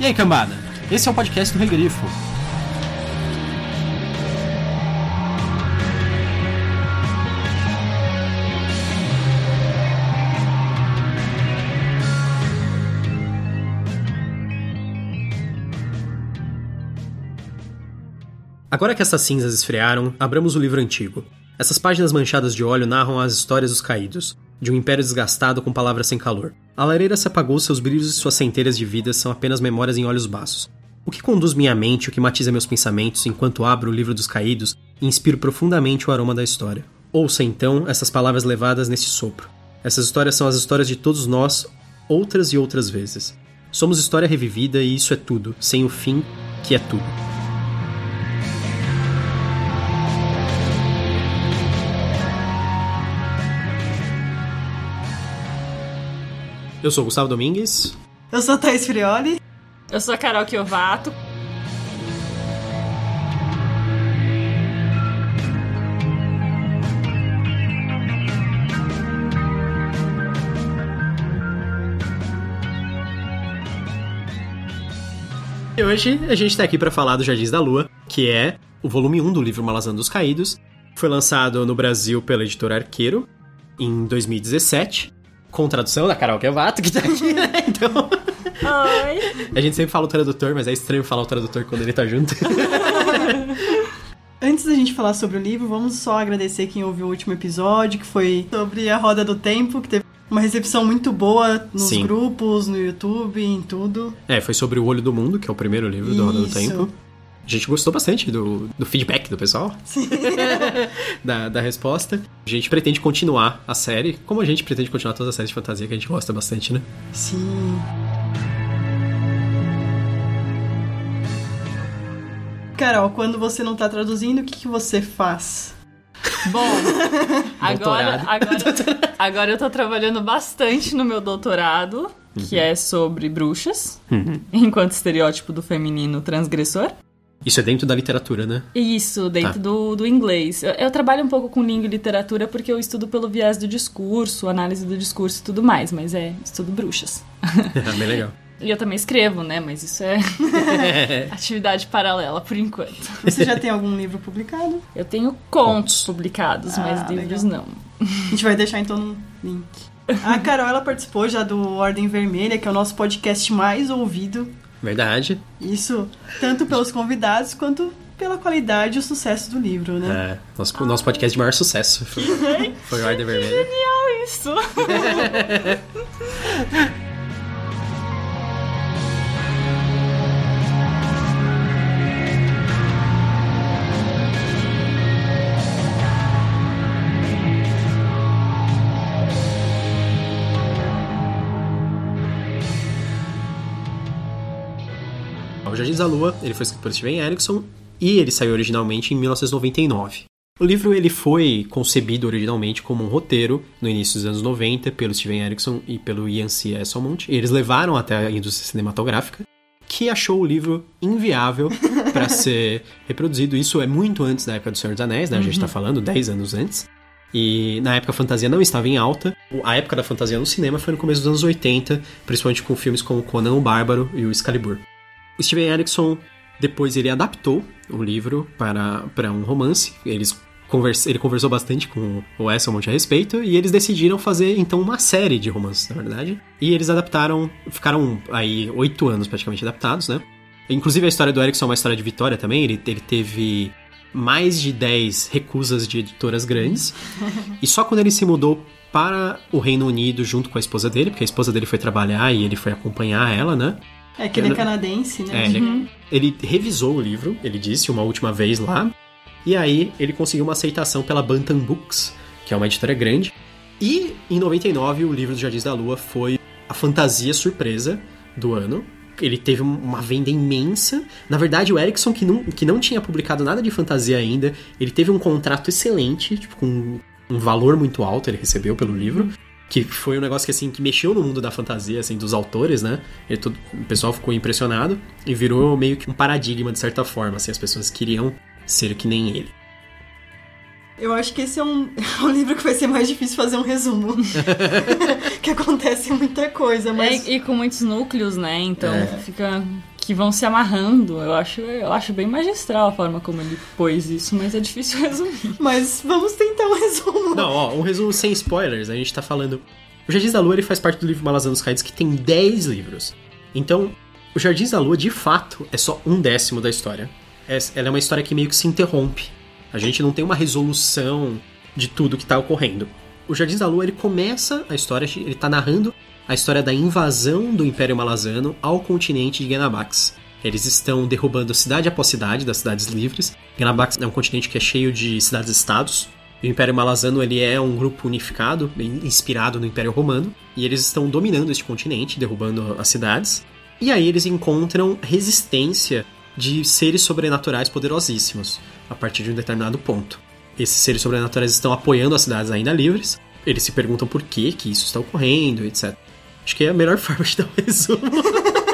E aí, cambada? Esse é o podcast do Regrifo. Agora que essas cinzas esfriaram, abramos o livro antigo. Essas páginas manchadas de óleo narram as histórias dos caídos, de um império desgastado com palavras sem calor. A lareira se apagou, seus brilhos e suas centelhas de vida são apenas memórias em olhos baços. O que conduz minha mente, o que matiza meus pensamentos enquanto abro o livro dos caídos e inspiro profundamente o aroma da história. Ouça então essas palavras levadas nesse sopro. Essas histórias são as histórias de todos nós, outras e outras vezes. Somos história revivida e isso é tudo, sem o fim, que é tudo. Eu sou o Gustavo Domingues. Eu sou a Thaís Frioli. Eu sou a Carol Chiovato. E hoje a gente tá aqui para falar do Jardins da Lua, que é o volume 1 do livro Malazan dos Caídos. Foi lançado no Brasil pela editora Arqueiro em 2017, com tradução da Carol Kevato, que tá aqui, né? Então. Oi. A gente sempre fala o tradutor, mas é estranho falar o tradutor quando ele tá junto. Antes da gente falar sobre o livro, vamos só agradecer quem ouviu o último episódio, que foi sobre a Roda do Tempo, que teve uma recepção muito boa nos Sim. grupos, no YouTube, em tudo. É, foi sobre O Olho do Mundo, que é o primeiro livro do Roda do Isso. Tempo. A gente gostou bastante do, do feedback do pessoal. da, da resposta. A gente pretende continuar a série, como a gente pretende continuar todas as séries de fantasia que a gente gosta bastante, né? Sim. Carol, quando você não tá traduzindo, o que, que você faz? Bom, agora, agora, agora eu tô trabalhando bastante no meu doutorado, que é sobre bruxas, enquanto estereótipo do feminino transgressor. Isso é dentro da literatura, né? Isso, dentro Tá. do, do inglês. Eu, eu trabalho um pouco com língua e literatura porque eu estudo pelo viés do discurso, análise do discurso e tudo mais, mas é, estudo bruxas. Bem legal. E eu também escrevo, né? Mas isso é atividade paralela por enquanto. Você já tem algum livro publicado? Eu tenho contos publicados, mas Ah, livros legal. não. A gente vai deixar então no link. A Carol, ela participou já do Ordem Vermelha, que é o nosso podcast mais ouvido. Verdade. Isso tanto pelos convidados quanto pela qualidade e o sucesso do livro, né? É, nosso, nosso podcast de maior sucesso foi, foi o Ordem Vermelha. Genial isso! O Jardins da Lua, ele foi escrito por Steven Erickson e ele saiu originalmente em 1999. O livro ele foi concebido originalmente como um roteiro no início dos anos 90 pelo Steven Erickson e pelo Ian C. Esselmont. E eles levaram até a indústria cinematográfica, que achou o livro inviável para ser reproduzido. Isso é muito antes da época do Senhor dos Anéis, né? A gente tá falando 10 anos antes. E na época a fantasia não estava em alta. A época da fantasia no cinema foi no começo dos anos 80, principalmente com filmes como Conan o Bárbaro e o Excalibur. Steven Erickson, depois ele adaptou o livro para, para um romance. Eles convers, ele conversou bastante com o Esselmont a respeito e eles decidiram fazer então uma série de romances, na verdade. E eles adaptaram, ficaram aí oito anos praticamente adaptados, né? Inclusive a história do Erickson é uma história de vitória também. Ele, ele teve mais de 10 recusas de editoras grandes. e só quando ele se mudou para o Reino Unido junto com a esposa dele, porque a esposa dele foi trabalhar e ele foi acompanhar ela, né? É que ele é canadense, né? É, ele, ele revisou o livro, ele disse uma última vez lá, e aí ele conseguiu uma aceitação pela Bantam Books, que é uma editora grande. E em 99 o livro dos Jardins da Lua foi a fantasia surpresa do ano. Ele teve uma venda imensa. Na verdade, o Erickson, que não, que não tinha publicado nada de fantasia ainda, ele teve um contrato excelente, tipo, com um valor muito alto ele recebeu pelo livro. Que foi um negócio que, assim, que mexeu no mundo da fantasia, assim, dos autores, né? E todo, o pessoal ficou impressionado e virou meio que um paradigma, de certa forma, assim, as pessoas queriam ser que nem ele. Eu acho que esse é um, é um livro que vai ser mais difícil fazer um resumo. que acontece muita coisa, mas. É, e com muitos núcleos, né? Então fica. Que vão se amarrando. Eu acho, eu acho bem magistral a forma como ele pôs isso, mas é difícil resumir. Mas vamos tentar um resumo. Não, ó, um resumo sem spoilers. A gente tá falando. O Jardins da Lua ele faz parte do livro Malazanos Caídos, que tem 10 livros. Então, o Jardins da Lua, de fato, é só um décimo da história. É- ela é uma história que meio que se interrompe. A gente não tem uma resolução de tudo que tá ocorrendo. O Jardins da Lua, ele começa a história, ele tá narrando a história da invasão do Império Malazano ao continente de Genabax. Eles estão derrubando cidade após cidade das cidades livres. Genabax é um continente que é cheio de cidades-estados. O Império Malazano ele é um grupo unificado, inspirado no Império Romano, e eles estão dominando este continente, derrubando as cidades. E aí eles encontram resistência de seres sobrenaturais poderosíssimos a partir de um determinado ponto. Esses seres sobrenaturais estão apoiando as cidades ainda livres. Eles se perguntam por que que isso está ocorrendo, etc. Acho que é a melhor forma de dar um resumo.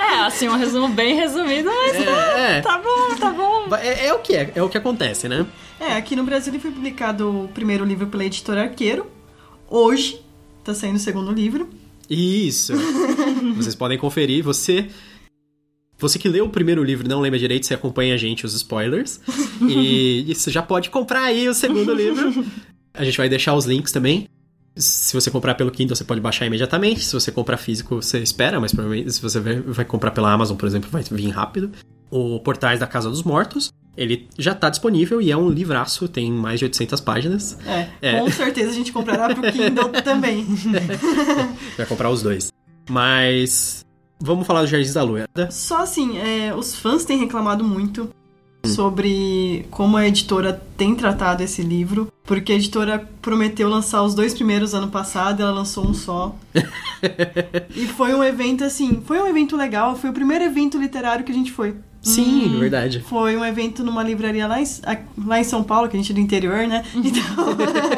É, assim, um resumo bem resumido, mas É, é. tá bom, tá bom. É, é o que é, é o que acontece, né? É, aqui no Brasil ele foi publicado o primeiro livro pela editora Arqueiro. Hoje tá saindo o segundo livro. Isso. Vocês podem conferir. Você. Você que leu o primeiro livro e não lembra direito, você acompanha a gente, os spoilers. E, e você já pode comprar aí o segundo livro. A gente vai deixar os links também. Se você comprar pelo Kindle, você pode baixar imediatamente. Se você comprar físico, você espera, mas provavelmente se você vai- comprar pela Amazon, por exemplo, vai vir rápido. O Portais da Casa dos Mortos, ele já tá disponível e é um livraço, tem mais de 800 páginas. É, É. com certeza a gente comprará pro Kindle também. Vai comprar os dois. Mas vamos falar do Jardins da Lua. Só assim, é, os fãs têm reclamado muito sobre como a editora tem tratado esse livro, porque a editora prometeu lançar os dois primeiros ano passado, ela lançou um só. e foi um evento assim, foi um evento legal, foi o primeiro evento literário que a gente foi. Sim, verdade. Foi um evento numa livraria lá em, a- lá em São Paulo, que a gente é do interior, né? Então,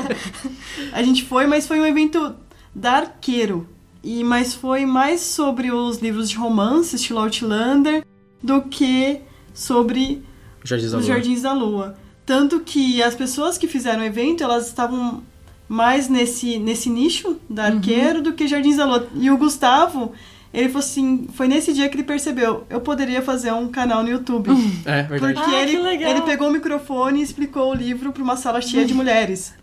a gente foi, mas foi um evento da Arqueiro. E, mas foi mais sobre os livros de romance, estilo Outlander, do que sobre Jardins da os Lua. Jardins da Lua. Tanto que as pessoas que fizeram o evento, elas estavam mais nesse, nesse nicho da Arqueiro do que Jardins da Lua. E o Gustavo, ele falou assim, foi nesse dia que ele percebeu, eu poderia fazer um canal no YouTube. É, verdade. Porque Ah, ele, que legal. ele pegou o microfone e explicou o livro pra uma sala cheia de mulheres.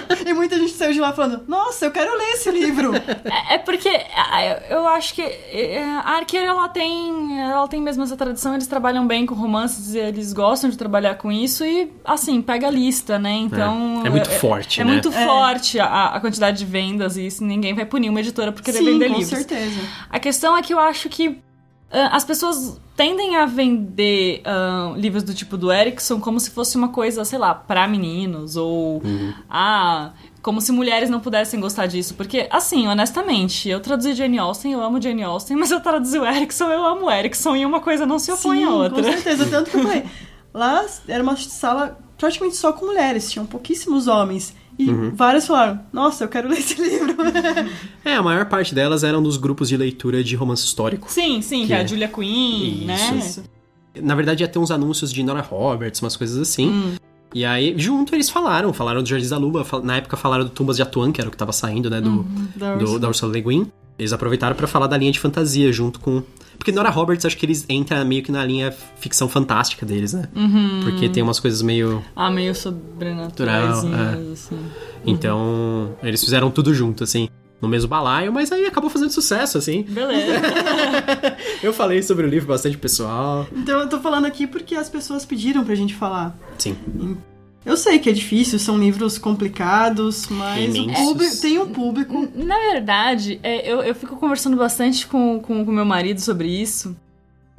e muita gente saiu de lá falando, nossa, eu quero ler esse livro. É, é porque eu- acho que é, a Arqueira ela tem, ela tem mesmo essa tradição, eles trabalham bem com romances, eles gostam de trabalhar com isso e assim, pega a lista, né? Então É, é muito forte, é, né? muito É. forte a, a quantidade de vendas e isso ninguém vai punir uma editora por querer Sim, vender com livros. certeza. A questão é que eu acho que as pessoas tendem a vender ah, livros do tipo do Erickson como se fosse uma coisa, sei lá, pra meninos ou ah, como se mulheres não pudessem gostar disso, porque assim, honestamente, eu traduzi Jane Austen, eu amo Jane Austen, mas eu traduzi o Erickson, eu amo o Erickson e uma coisa não se opõe Sim, à com outra. certeza. Tanto que eu falei, lá era uma sala praticamente só com mulheres, tinham pouquíssimos homens. E Uhum. várias falaram, nossa, eu quero ler esse livro. É, a maior parte delas eram dos grupos de leitura de romance histórico. Sim, sim, que, é a Julia Quinn, Isso. né? Isso. Na verdade, ia ter uns anúncios de Nora Roberts, umas coisas assim. Hum. E aí, junto, eles falaram. Falaram do Jardins da Lua. fal- Na época, falaram do Tumbas de Atuan, que era o que tava saindo, né? Do, Da do- Ursula. da Ursula Le Guin. Eles aproveitaram pra falar da linha de fantasia junto com... Porque Nora Roberts, acho que eles entram meio que na linha ficção fantástica deles, né? Uhum. Porque tem umas coisas meio... Ah, meio sobrenaturais, é. assim. Então, eles fizeram tudo junto, assim. No mesmo balaio, mas aí acabou fazendo sucesso, assim. Beleza. Eu falei sobre o livro bastante pessoal. Então eu tô falando aqui porque as pessoas pediram pra gente falar. Sim. Eu sei que é difícil, são livros complicados, mas público, tem um público. Na verdade, é, eu, eu fico conversando bastante com o com, com meu marido sobre isso.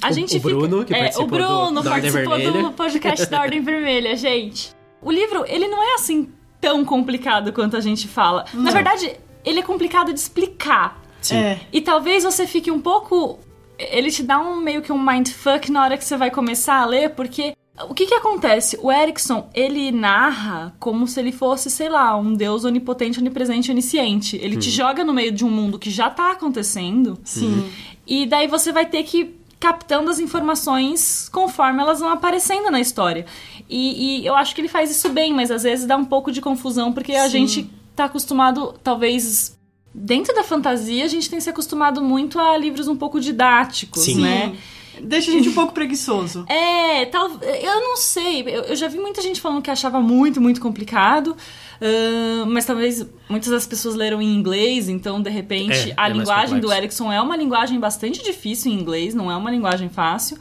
A O- gente o Bruno, fica, que é, participou o Bruno do- participou do podcast da Ordem Vermelha, gente. O livro, ele não é assim tão complicado quanto a gente fala. Na verdade, ele é complicado de explicar. Sim. É. E talvez você fique um pouco. Ele te dá um meio que um mindfuck na hora que você vai começar a ler, porque. O que que acontece? O Erickson, ele narra como se ele fosse, sei lá, um deus onipotente, onipresente, onisciente. Ele te joga no meio de um mundo que já tá acontecendo. Sim. E daí você vai ter que captando as informações conforme elas vão aparecendo na história. E, e eu acho que ele faz isso bem, mas às vezes dá um pouco de confusão, porque a Sim. gente tá acostumado, talvez. Dentro da fantasia, a gente tem se acostumado muito a livros um pouco didáticos, Sim. né? Deixa a gente um pouco preguiçoso. É, tal, eu não sei. Eu, eu já vi muita gente falando que achava muito, muito complicado. ahn, mas talvez muitas das pessoas leram em inglês, então de repente É, a é linguagem do. Erickson é uma linguagem bastante difícil em inglês, não é uma linguagem fácil.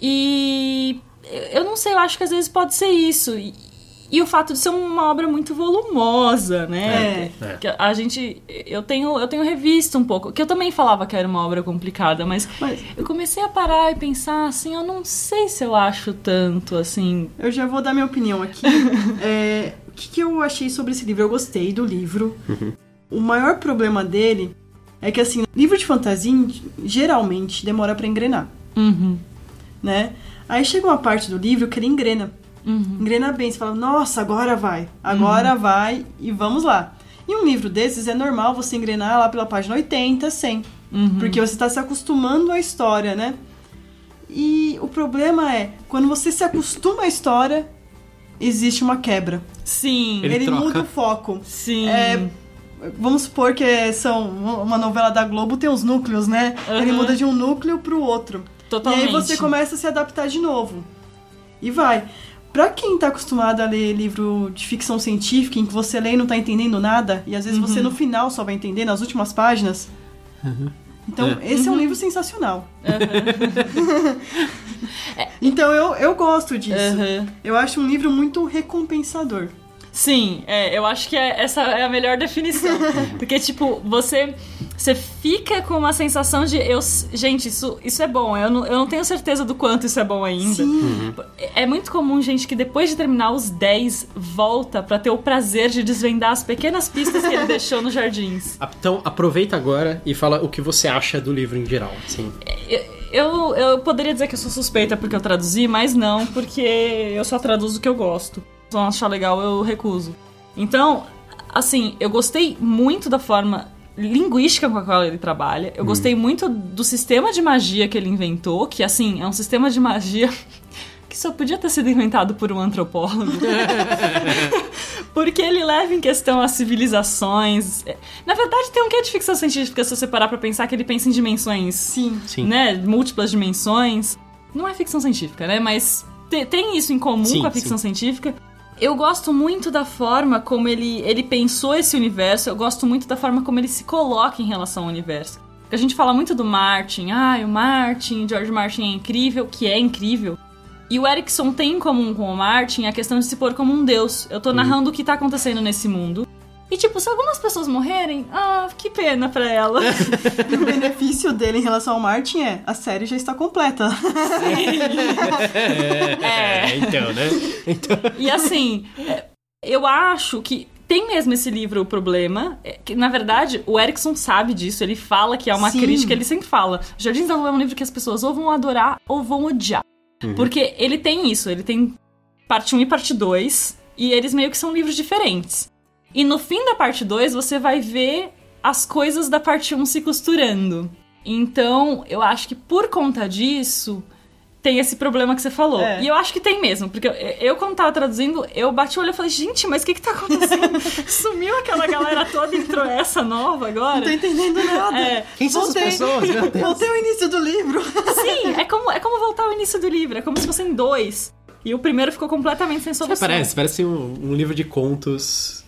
E eu não sei, eu acho que às vezes pode ser isso. E, e o fato de ser uma obra muito volumosa, né? É, é. Que a gente. Eu tenho, eu tenho revisto um pouco. Que eu também falava que era uma obra complicada, mas Mas eu comecei a parar e pensar assim, eu não sei se eu acho tanto, assim. eu já vou dar minha opinião aqui. É, o que, que eu achei sobre esse livro? Eu gostei do livro. O maior problema dele é que, assim, livro de fantasia geralmente demora pra engrenar, Uhum. né? Aí chega uma parte do livro que ele engrena. Uhum. Engrena bem, você fala, nossa, agora vai, agora vai e vamos lá. E um livro desses é normal você engrenar lá pela página 80, 100. Uhum. Porque você está se acostumando à história, né? E o problema é, quando você se acostuma à história, existe uma quebra. Sim, Ele Ele, muda o foco. sim. É, vamos supor que são uma novela da Globo tem os núcleos, né? Ele Uhum. muda de um núcleo pro outro. Totalmente. E aí você começa a se adaptar de novo. E vai. Pra quem tá acostumado a ler livro de ficção científica, em que você lê e não tá entendendo nada, e às vezes Uhum. você no final só vai entender, nas últimas páginas. Então, É. esse é um Uhum. livro sensacional. então, eu, eu gosto disso. Uhum. Eu acho um livro muito recompensador. Sim, é, eu acho que é- essa é a melhor definição. Porque, tipo, você, você fica com uma sensação de. Eu, gente, isso, isso é bom. Eu não, eu não tenho certeza do quanto isso é bom ainda. Sim. É muito comum, gente, que depois de terminar os 10, volta pra ter o prazer de desvendar as pequenas pistas que ele deixou nos jardins. Então, aproveita agora e fala o que você acha do livro em geral. Assim. Eu, eu poderia dizer que eu sou suspeita porque eu traduzi, mas não, porque eu só traduzo o que eu gosto. Se eu não achar legal, eu recuso. Então, assim, eu gostei muito da forma linguística com a qual ele trabalha. Eu gostei muito do sistema de magia que ele inventou, que, assim, é um sistema de magia que só podia ter sido inventado por um antropólogo. Porque ele leva em questão as civilizações. Na verdade, tem um quê de ficção científica se você parar pra pensar que ele pensa em dimensões Sim. Sim. né, múltiplas dimensões. Não é ficção científica, né? Mas te- tem isso em comum Sim, com a ficção científica. Eu gosto muito da forma como ele, ele pensou esse universo, eu gosto muito da forma como ele se coloca em relação ao universo. Porque a gente fala muito do Martin, ah, o Martin, George Martin é incrível, que é incrível. E o Erickson tem em comum com o Martin a questão de se pôr como um deus. Eu tô narrando o que tá acontecendo nesse mundo. E tipo, se algumas pessoas morrerem, ah, que pena pra ela. O benefício dele em relação ao Martin é a série já está completa. É, então, né? Então, E assim, é, eu acho que tem mesmo esse livro o problema. é que, na verdade, o Erickson sabe disso. Ele fala que é uma Sim. crítica, ele sempre fala. Jardins da Lua é um livro que as pessoas ou vão adorar ou vão odiar. Porque ele tem isso, ele tem parte 1 e parte 2, e eles meio que são livros diferentes. E no fim da parte 2, você vai ver as coisas da parte 1 se costurando. Então, eu acho que por conta disso, tem esse problema que você falou. É. E eu acho que tem mesmo, porque eu, eu, quando tava traduzindo, eu bati o olho e falei, gente, mas o que que tá acontecendo? Sumiu aquela galera toda e entrou essa nova agora? Não tô entendendo nada. É. quem são essas Voltei. pessoas? Meu Deus. Voltei ao início do livro. Sim, é como, é como voltar ao início do livro, é como se fossem dois. E o primeiro ficou completamente sem solução. Parece, parece um, um livro de contos,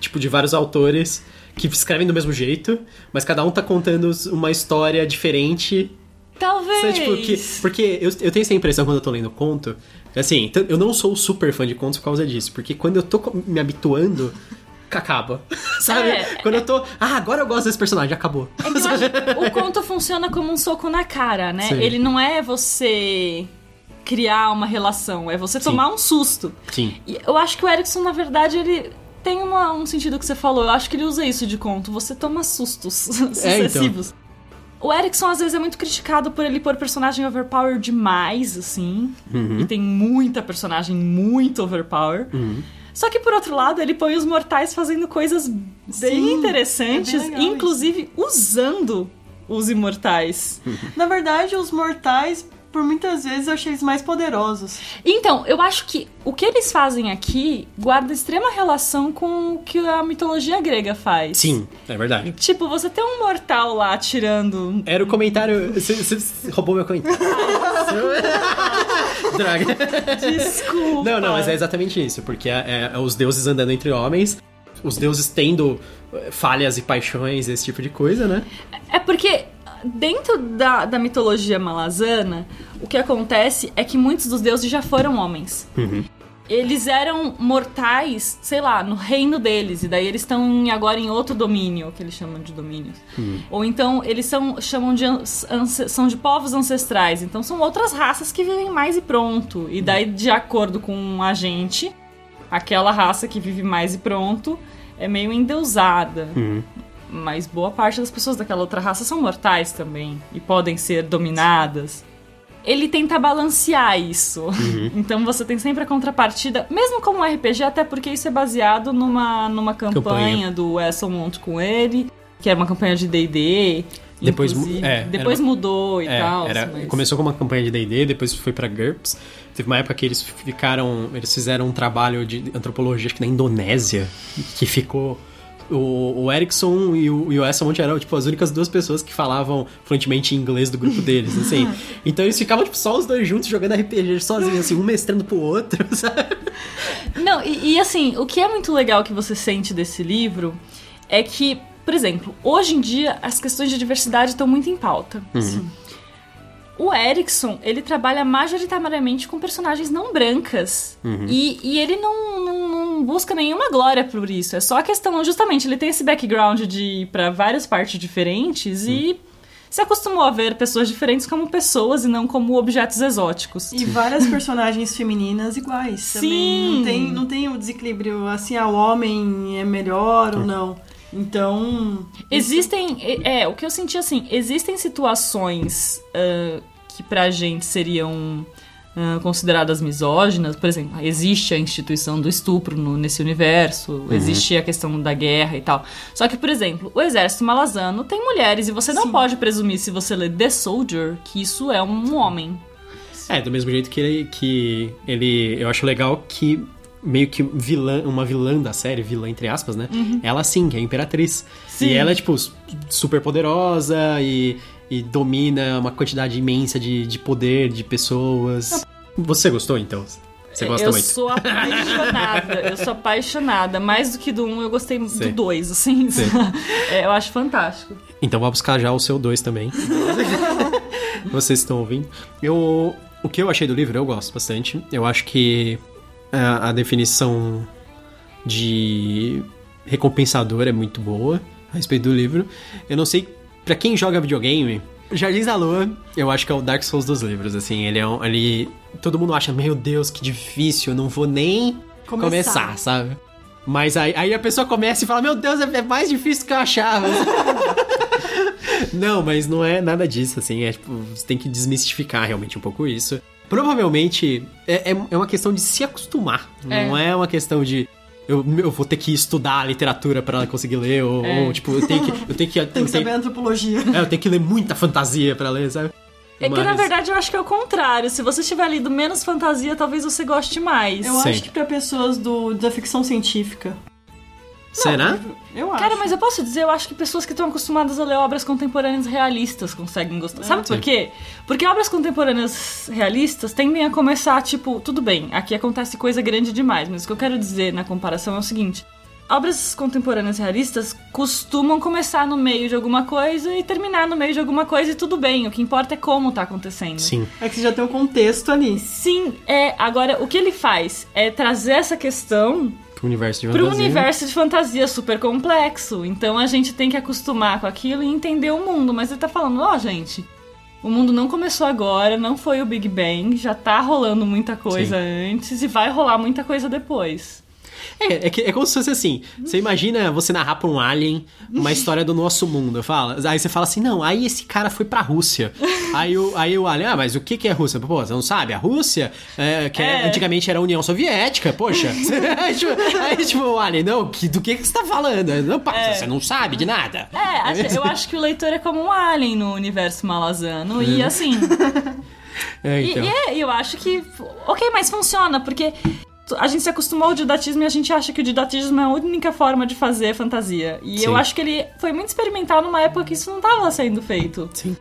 tipo, de vários autores que escrevem do mesmo jeito, mas cada um tá contando uma história diferente. Talvez. Sabe, tipo, que, porque eu, eu tenho essa impressão quando eu tô lendo conto. Assim, então, eu não sou super fã de contos por causa disso, porque quando eu tô me habituando, acaba. Sabe? É. Quando eu tô. Ah, agora eu gosto desse personagem, acabou. É o conto funciona como um soco na cara, né? Sim. Ele não é você criar uma relação, é você Sim. tomar um susto. Sim. E eu acho que o Erickson, na verdade, ele tem uma- um sentido que você falou. Eu acho que ele usa isso de conto. Você toma sustos É, então. sucessivos. O Erickson, às vezes, é muito criticado por ele pôr personagem overpower demais, assim. Uhum. E tem muita personagem muito overpower. Só que, por outro lado, ele põe os mortais fazendo coisas bem Sim, interessantes, é bem inclusive usando os imortais? Na verdade, os mortais, por muitas vezes, eu achei eles mais poderosos. Então, eu acho que o que eles fazem aqui guarda extrema relação com o que a mitologia grega faz. Sim, é verdade. Tipo, você tem um mortal lá atirando. Era o comentário. Você, você roubou meu comentário. Droga. Desculpa. Não, não, mas é exatamente isso, porque é, é os deuses andando entre homens, os deuses tendo eh, falhas e paixões, esse tipo de coisa, né? É porque dentro da, da mitologia malazana, o que acontece é que muitos dos deuses já foram homens. Eles eram mortais, sei lá, no reino deles, e daí eles estão agora em outro domínio, que eles chamam de domínios. Ou então eles são chamam de são de povos ancestrais, então são outras raças que vivem mais e pronto. E daí, de acordo com a gente, aquela raça que vive mais e pronto é meio endeusada. Mas boa parte das pessoas daquela outra raça são mortais também e podem ser dominadas. Ele tenta balancear isso. Então você tem sempre a contrapartida, mesmo como um RPG, até porque isso é baseado numa, numa campanha, Campanha. do Esselmont com ele, que era uma campanha de D&D. Depois é, depois uma- mudou e É, tal. era- mas- começou com uma campanha de D&D, depois foi pra GURPS. Teve uma época que eles ficaram, eles fizeram um trabalho de antropologia, acho que na Indonésia, que ficou o, o Erickson e o, e o Esselmont eram tipo as únicas duas pessoas que falavam fluentemente inglês do grupo deles, assim. Então eles ficavam tipo só os dois juntos jogando RPG sozinhos, assim, um mestrando pro outro, sabe? Não, e, e, assim, o que é muito legal que você sente desse livro é que, por exemplo, hoje em dia as questões de diversidade estão muito em pauta. O Erickson, ele trabalha majoritariamente com personagens não brancas. E, e ele não, não, não busca nenhuma glória por isso. É só a questão, justamente, ele tem esse background de ir pra várias partes diferentes e se acostumou a ver pessoas diferentes como pessoas e não como objetos exóticos. E várias personagens femininas iguais. Também. Sim. Não tem, não tem o desequilíbrio assim, ah, o homem é melhor ou não. Então. Existem. É, é, o que eu senti assim, existem situações ah, que pra gente seriam ah, consideradas misóginas. Por exemplo, existe a instituição do estupro no- nesse universo, existe a questão da guerra e tal. Só que, por exemplo, o exército malazano tem mulheres e você não Sim. pode presumir, se você ler The Soldier, que isso é um homem. É, do mesmo jeito que ele, que ele. Eu acho legal que meio que vilã, uma vilã da série, vilã entre aspas, né? Ela sim, que é a Imperatriz. Sim. E ela é, tipo, super poderosa e, e domina uma quantidade imensa de, de poder, de pessoas. Você gostou, então? Você gosta eu muito? sou apaixonada, eu sou apaixonada. Mais do que do 1, um, eu gostei Sim. do 2, assim. Sim. É, eu acho fantástico. Então vou buscar já o seu 2 também. Vocês estão ouvindo. Eu, o que eu achei do livro, eu gosto bastante. Eu acho que a, a definição de recompensador é muito boa a respeito do livro. Eu não sei, pra quem joga videogame, Jardins da Lua, eu acho que é o Dark Souls dos livros, assim, ele é um, ele todo mundo acha, meu Deus, que difícil, eu não vou nem Começar. começar, sabe? Mas aí, aí a pessoa começa e fala, meu Deus, é é mais difícil do que eu achava. não, mas não é nada disso, assim, é tipo, você tem que desmistificar realmente um pouco isso. Provavelmente é, é, é uma questão de se acostumar, não é uma questão de eu, eu vou ter que estudar literatura pra conseguir ler, ou, É. ou, tipo, eu tenho que. Eu tenho que, Tem que eu tenho- saber antropologia. é, eu tenho que ler muita fantasia pra ler, sabe? É que na Mas- verdade eu acho que é o contrário. Se você tiver lido menos fantasia, talvez você goste mais. Eu Sim. acho que pra pessoas do, da ficção científica. Será? Eu acho. Cara, mas eu posso dizer, eu acho que pessoas que estão acostumadas a ler obras contemporâneas realistas conseguem gostar. Sabe por quê? Porque obras contemporâneas realistas tendem a começar, tipo, tudo bem, aqui acontece coisa grande demais, mas o que eu quero dizer na comparação é o seguinte. Obras contemporâneas realistas costumam começar no meio de alguma coisa e terminar no meio de alguma coisa e tudo bem. O que importa é como tá acontecendo. Sim. É que você já tem um contexto ali. Sim, é. Agora, o que ele faz é trazer essa questão Pro universo de fantasia. universo de fantasia super complexo. Então a gente tem que acostumar com aquilo e entender o mundo. Mas ele tá falando, ó, gente. O mundo não começou agora, não foi o Big Bang, já tá rolando muita coisa antes e vai rolar muita coisa depois. É, é, que- é como se fosse assim. Você imagina você narrar pra um alien uma história do nosso mundo. Fala, aí você fala assim, não, aí esse cara foi pra Rússia. Aí o, aí o alien, ah, mas o que, que é Rússia? Pô, você não sabe? A Rússia, é, que é- É. antigamente era a União Soviética, poxa. aí, tipo, aí, tipo, o alien, não, que, do que, que você tá falando? Não, pá, É. você não sabe de nada. É, eu acho que o leitor é como um alien no universo malazano. E assim. É, E, então. e é, eu acho que. Ok, mas funciona, porque a gente se acostumou ao didatismo e a gente acha que o didatismo é a única forma de fazer fantasia. E eu Sim. acho que ele foi muito experimental numa época que isso não estava sendo feito. Sim.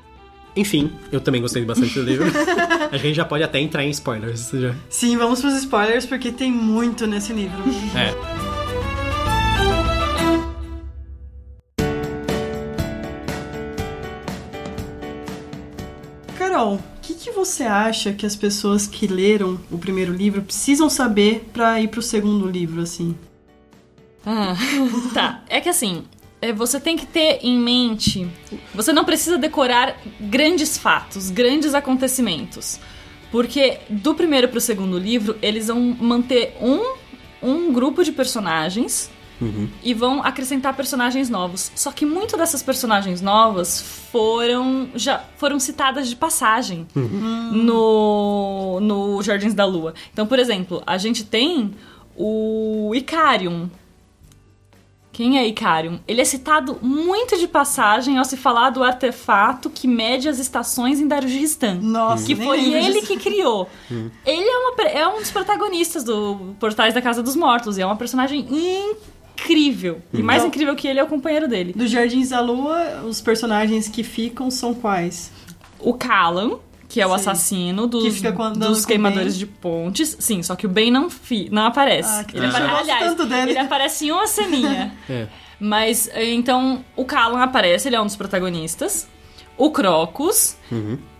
Enfim, eu também gostei bastante do livro. A gente já pode até entrar em spoilers. Já. Sim, vamos pros spoilers, porque tem muito nesse livro. É. Carol, que, você acha que as pessoas que leram o primeiro livro precisam saber pra ir pro segundo livro, assim? Ah, tá. É que assim, é, você tem que ter em mente. Você não precisa decorar grandes fatos, grandes acontecimentos. Porque do primeiro pro segundo livro, eles vão manter um, um grupo de personagens e vão acrescentar personagens novos. Só que muito dessas personagens novas foram já foram citadas de passagem no, no Jardins da Lua. Então, por exemplo, a gente tem o Icarium. Quem é Icarium? Ele é citado muito de passagem ao se falar do artefato que mede as estações em Darujistan. Nossa, Que foi ele que criou. Ele é, uma é um dos protagonistas do Portais da Casa dos Mortos. E é uma personagem incrível. E mais Então- incrível que ele é o companheiro dele. Dos Jardins da Lua, os personagens que ficam são quais? O Callum, que é o Sim. assassino dos, dos queimadores de pontes. Sim, só que o Ben não, fi, não aparece. Ah, que ele apare- Aliás, tanto dele. ele aparece em uma ceninha. É. Mas, eh, então, o Callum aparece, ele é um dos protagonistas. O Crocus,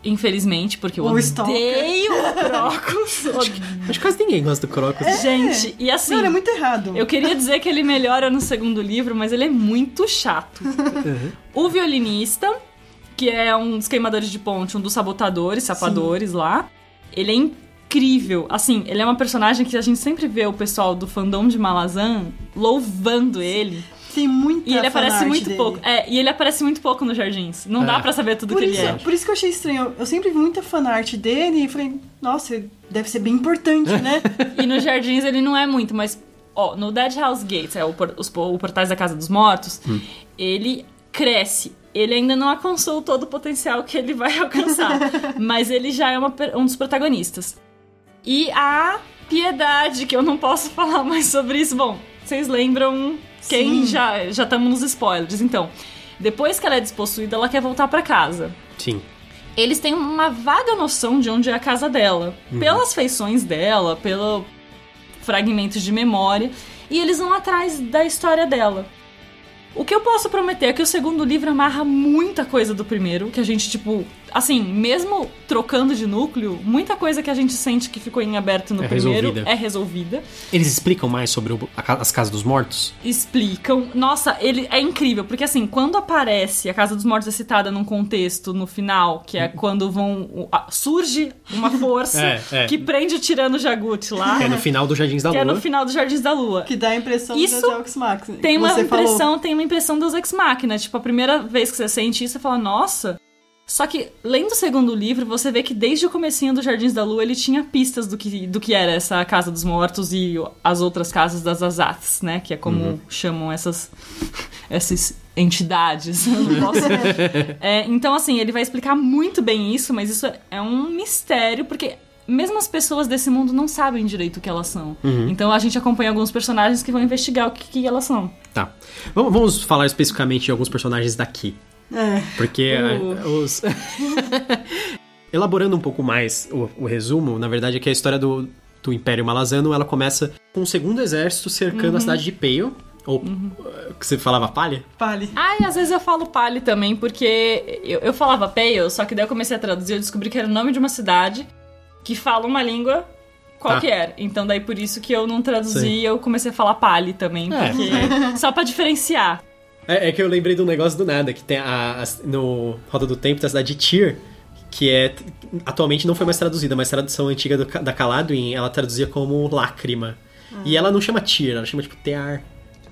infelizmente, porque eu O odeio Stalker. o Crocus. Acho que quase ninguém gosta do Crocus. Gente, e assim... Não, é muito errado. Eu queria dizer que ele melhora no segundo livro, mas ele é muito chato. O violinista, que é um dos queimadores de ponte, um dos sabotadores, sapadores lá, ele é incrível. Assim, ele é uma personagem que a gente sempre vê o pessoal do fandom de Malazan louvando ele. Tem muita E ele aparece muito dele. pouco. É, e ele aparece muito pouco nos jardins. Não dá É. pra saber tudo Por que isso, ele é. por isso que eu achei estranho. Eu sempre vi muita fanart dele e falei, nossa, deve ser bem importante, né? E nos jardins ele não é muito, mas ó, no Dead House Gates, é o, por- os, o portais da Casa dos Mortos, ele cresce. Ele ainda não alcançou todo o potencial que ele vai alcançar, mas ele já é uma um dos protagonistas. E a Piedade, que eu não posso falar mais sobre isso. Bom, vocês lembram quem Sim. já já estamos nos spoilers. Então, depois que ela é despossuída, ela quer voltar pra casa Sim. eles têm uma vaga noção de onde é a casa dela. Pelas feições dela, pelo fragmentos de memória. E eles vão atrás da história dela. O que eu posso prometer é que o segundo livro amarra muita coisa do primeiro, que a gente, tipo, assim, mesmo trocando de núcleo, muita coisa que a gente sente que ficou em aberto no É primeiro resolvida. é resolvida. Eles explicam mais sobre o- a as casas dos mortos? explicam. Nossa, ele é incrível, porque assim, quando aparece a Casa dos Mortos é citada num contexto no final, que é quando vão. surge uma força É, é. que prende o tirano Jagut lá, Que é no final do Jardins da que é Lua. no final dos Jardins da Lua. Que dá a impressão Isso do Deus Max. Tem uma você impressão, Falou. tem uma impressão dos ex machina. Tipo, a primeira vez que você sente isso, você fala, nossa. Só que, lendo o segundo livro, você vê que desde o comecinho dos Jardins da Lua ele tinha pistas do que, do que era essa Casa dos Mortos e as outras casas das Azats, né? Que é como chamam essas, essas entidades. Posso... É, então, assim, ele vai explicar muito bem isso, mas isso é um mistério, porque mesmo as pessoas desse mundo não sabem direito o que elas são. Então a gente acompanha alguns personagens que vão investigar o que, que elas são. Tá. Vamos, vamos falar especificamente de alguns personagens daqui. É. Porque Uh. os. Elaborando um pouco mais o, o resumo, na verdade é que a história do, do Império Malazano ela começa com o segundo exército cercando Uhum. a cidade de Pale. Ou eh, que você falava palha? Pali. Ah, e às vezes eu falo Pali também, porque eu, eu falava Pale, só que daí eu comecei a traduzir e eu descobri que era o nome de uma cidade que fala uma língua qualquer. Então daí por isso que eu não traduzi Sim. e eu comecei a falar Pali também, É. porque só pra diferenciar. É, é que eu lembrei de um negócio do nada, que tem a, a- no Roda do Tempo tem a cidade de Tyr, que é atualmente não foi mais traduzida, mas a tradução antiga do da Caladwin, ela traduzia como lágrima. E ela não chama Tear, ela chama tipo Tear.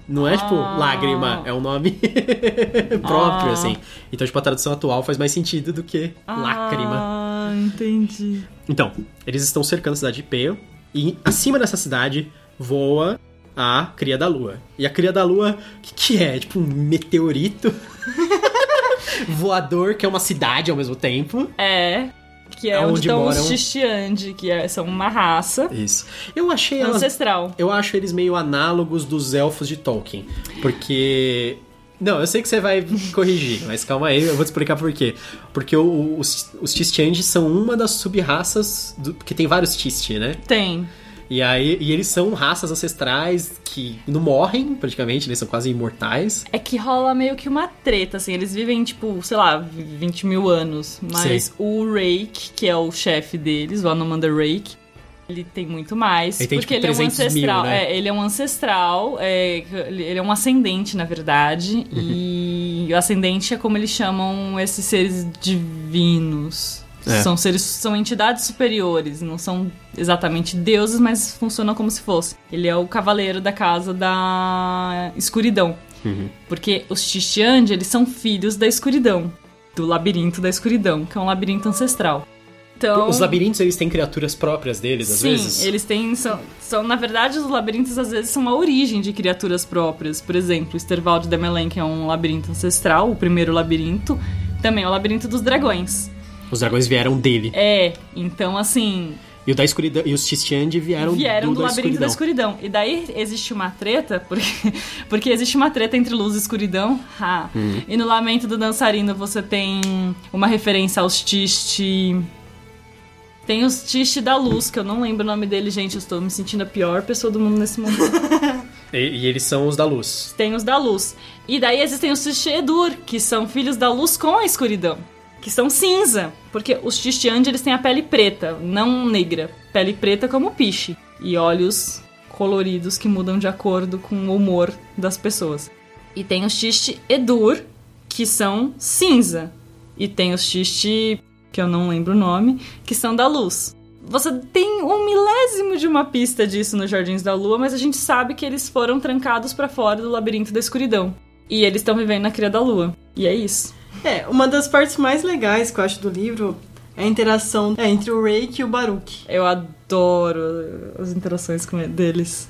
Não é tipo Ah. lágrima, é um nome próprio, Ah. assim. Então, tipo, a tradução atual faz mais sentido do que lágrima. Ah, entendi. Então, eles estão cercando a cidade de Pale e acima dessa cidade voa a Cria da Lua. E a Cria da Lua, o que, que é? Tipo um meteorito voador, que é uma cidade ao mesmo tempo. É. Que é Aonde onde estão moram- os Xixiande, que é- são uma raça Isso. Eu achei elas ancestral. Eu acho eles meio análogos dos elfos de Tolkien. Porque. Não, eu sei que você vai corrigir, mas calma aí, eu vou te explicar por quê. Porque os, os são uma das sub-raças. do- Porque tem vários Tisti, né? Tem. E aí e eles são raças ancestrais que não morrem, praticamente, eles são quase imortais. É que rola meio que uma treta, assim. Eles vivem, tipo, sei lá, 20 mil anos. Mas Sei. o Rake, que é o chefe deles, o Anomander Rake, ele tem muito mais. Ele tem, porque tipo, ele é um 300 mil, ancestral. né? É, ele é um ancestral. é, ele ele é um ascendente, na verdade. Uhum. E o ascendente é como eles chamam esses seres divinos. É. São seres, são entidades superiores, não são exatamente deuses, mas funcionam como se fosse. Ele é o cavaleiro da casa da escuridão. Porque os Tistiandi, eles são filhos da escuridão. Do labirinto da escuridão, que é um labirinto ancestral. Então, Os labirintos, eles têm criaturas próprias deles, às sim, vezes. eles têm... São, são, na verdade, os labirintos, às vezes, são a origem de criaturas próprias. Por exemplo, o Esterval de Demelen, que é um labirinto ancestral, o primeiro labirinto, também é o labirinto dos dragões. Os dragões vieram dele. É, então, assim, E, o da escuridão, e os Tistiandi vieram, vieram do, da labirinto da escuridão. E daí existe uma treta, porque, porque existe uma treta entre luz e escuridão. Ha. Uhum. E no Lamento do Dançarino você tem uma referência aos Tiste. Tem os Tiste da Luz, que eu não lembro o nome dele, gente. Eu estou me sentindo a pior pessoa do mundo nesse momento. E, e eles são os da luz. tem os da luz. E daí existem os Tiste-Edur, que são filhos da luz com a escuridão. Que são cinza. Porque os Tistiandi, eles têm a pele preta, não negra. Pele preta como o piche. E olhos coloridos que mudam de acordo com o humor das pessoas. E tem os Tiste-Edur, que são cinza. E tem os Tiste, que eu não lembro o nome, que são da luz. Você tem um milésimo de uma pista disso nos Jardins da Lua, mas a gente sabe que eles foram trancados pra fora do labirinto da escuridão. E eles estão vivendo na Cria da Lua. E é isso. É, uma das partes mais legais que eu acho do livro é a interação é, entre o Reiki e o Baruch. Eu adoro as interações com deles.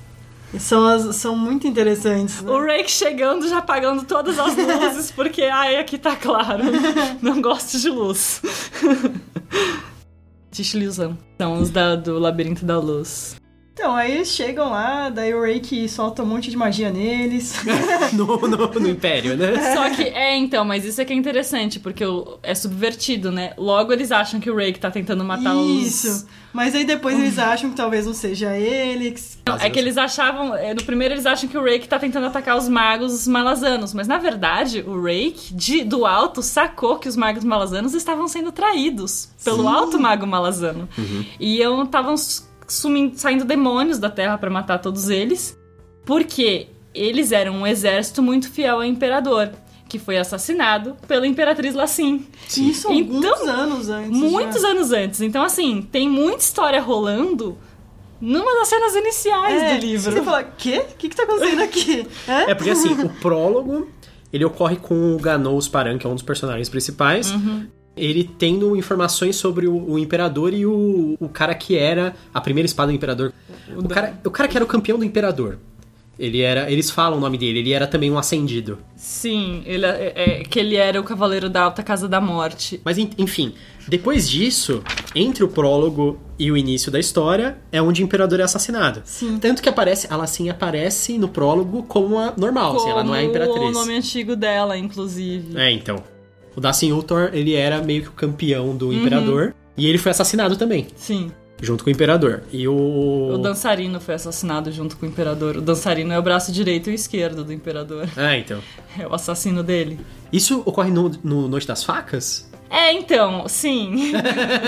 São, as- são muito interessantes. né? O Rake chegando já apagando todas as luzes, porque, ai, aqui tá claro. Não gosto de luz. Tishliuzão. São os da, do Labirinto da Luz. Então, aí eles chegam lá, daí o Reiki solta um monte de magia neles. no, no, no Império, né? Só que, é, então, mas isso é que é interessante, porque o- é subvertido, né? Logo eles acham que o Rake tá tentando matar os... Isso. Mas aí depois eles acham que talvez não seja ele. que- Não, é que eles achavam. é, No primeiro eles acham que o Rake tá tentando atacar os magos malazanos. Mas na verdade, o Rake, de, do alto, sacou que os magos malazanos estavam sendo traídos pelo Sim. alto mago malazano. E eu estavam sumindo, saindo demônios da terra pra matar todos eles. Porque eles eram um exército muito fiel ao imperador. Que foi assassinado pela Imperatriz Lacin. Isso alguns Então, anos antes. Muitos já. anos antes. Então, assim, tem muita história rolando numa das cenas iniciais É, do livro. Você fala, quê? O que, que tá acontecendo aqui? É? É porque assim, o prólogo, ele ocorre com o Ganou Paran, que é um dos personagens principais. Uhum. Ele tendo informações sobre o, o Imperador e o, o cara que era a primeira espada do Imperador. O cara, o cara que era o campeão do Imperador. Ele era. Eles falam o nome dele, ele era também um ascendido. Sim, ele, é, é- que ele era o cavaleiro da Alta Casa da Morte. Mas en- enfim, depois disso, entre o prólogo e o início da história, é onde o Imperador é assassinado. Sim. Tanto que aparece, ela assim aparece no prólogo como a normal, assim, ela não é a Como Imperatriz. o nome antigo dela, inclusive. É, então. O Dacin Ultor, ele era meio que o campeão do Imperador. E ele foi assassinado também, Sim. junto com o Imperador. E o... O dançarino foi assassinado junto com o imperador. O dançarino é o braço direito e o esquerdo do imperador. Ah, então. É o assassino dele. Isso ocorre no, no Noite das Facas? É, então, sim.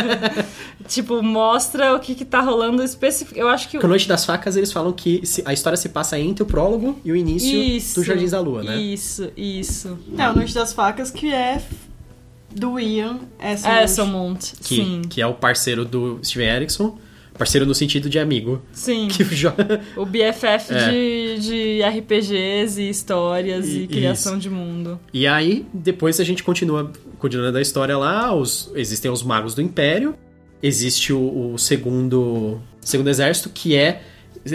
tipo, mostra o que, que tá rolando específico. Eu acho que. Porque no Noite das Facas eles falam que se- a história se passa entre o prólogo e o início Isso. do Jardins da Lua, né? Isso, isso. É, o Noite das Facas, que é do Ian É, Esselmont. Que, Sim. que é o parceiro do Steven Erickson. Parceiro no sentido de amigo. Sim. Que. O BFF É. de, de RPGs e histórias e, E- criação isso. de mundo. E aí, depois a gente continua continuando a história lá. Os, existem os magos do Império. Existe o, o segundo, segundo exército, que é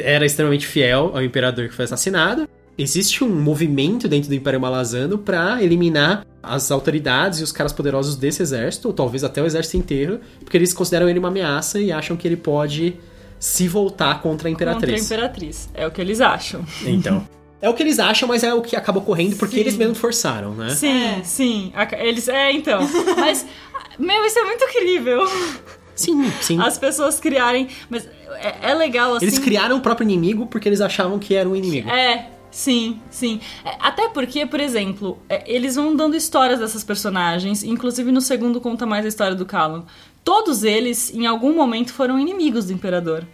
era extremamente fiel ao imperador que foi assassinado. Existe um movimento dentro do Império Malazano para eliminar as autoridades e os caras poderosos desse exército, ou talvez até o exército inteiro, porque eles consideram ele uma ameaça e acham que ele pode se voltar contra a imperatriz. Contra a Imperatriz. É o que eles acham. Então. É o que eles acham, mas é o que acaba ocorrendo porque Sim. eles mesmos forçaram, né? Sim, É. sim. Eles. É, então. Mas. Meu, isso é muito incrível. Sim, sim. As pessoas criarem. Mas é, é legal assim. Eles criaram o próprio inimigo porque eles achavam que era um inimigo. É, sim, sim. É, Até porque, por exemplo, é, eles vão dando histórias dessas personagens, inclusive no segundo conta mais a história do Callum. Todos eles, em algum momento, foram inimigos do Imperador.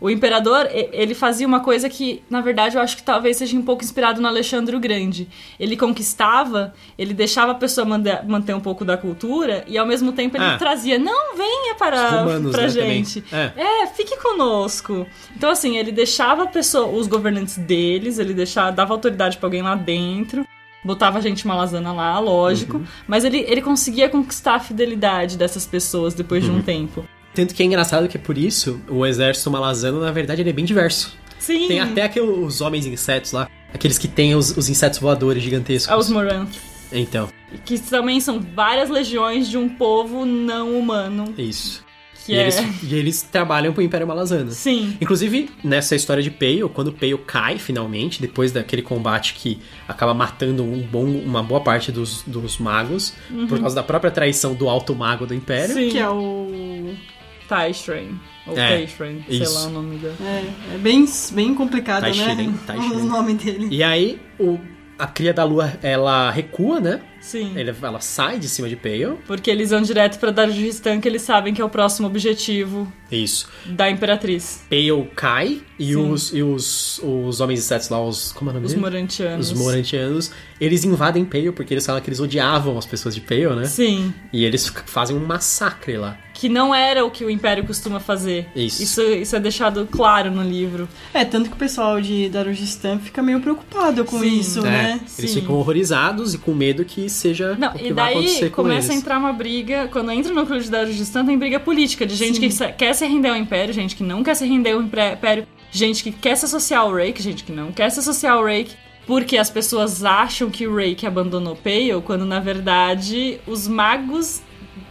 O Imperador, ele fazia uma coisa que, na verdade, eu acho que talvez seja um pouco inspirado no Alexandre o Grande. Ele conquistava, ele deixava a pessoa manda- manter um pouco da cultura, e ao mesmo tempo ele Ah. trazia, não, venha para romanos, pra né, gente. É. É, fique conosco. Então, assim, ele deixava a pessoa, os governantes deles, ele deixava, dava autoridade pra alguém lá dentro, botava a gente malazana lá, lógico, Uhum. mas ele, ele conseguia conquistar a fidelidade dessas pessoas depois Uhum. de um tempo. Tanto que é engraçado que por isso o exército malazano, na verdade, ele é bem diverso. Sim, Tem até aqueles homens insetos lá, aqueles que têm os, os insetos voadores gigantescos. aos Moranth, Então, que também são várias legiões de um povo não humano, é isso. Que e, é... eles, e eles trabalham pro Império Malazano. Sim, Inclusive, nessa história de Pale, quando Pale cai finalmente, depois daquele combate que acaba matando um bom, uma boa parte dos, dos magos, por causa da própria traição do alto mago do Império. sim. Que é o. Taishrain, ou É, Taishrain, sei isso. lá o nome da... É, é bem, bem complicado, Taishiren, né? Taishiren. O nome dele. E aí, o, a cria da lua, ela recua, né? Sim. Ela, ela sai de cima de Pale. Porque eles vão direto pra Darujistan, que eles sabem que é o próximo objetivo Isso. da Imperatriz. Pale cai e, Sim. os, e os, os homens insetos lá, os. Como é o nome Os dele? Morantianos. Os Morantianos, eles invadem Pale porque eles falam que eles odiavam as pessoas de Pale, né? Sim. E eles fazem um massacre lá. Que não era o que o Império costuma fazer. Isso. Isso, isso é deixado claro no livro. É, tanto que o pessoal de Darujistan fica meio preocupado com Sim. isso, É, né? Eles Sim. ficam horrorizados e com medo que seja Não, o que e vai acontecer daí com começa a eles. entrar uma briga. Quando entra no núcleo de Darujistan, tem briga política de gente Sim. que quer se render ao Império, gente que não quer se render ao Império, gente que quer se associar ao Rake, gente que não quer se associar ao Rake. Porque as pessoas acham que o Rake abandonou Pale, quando na verdade os magos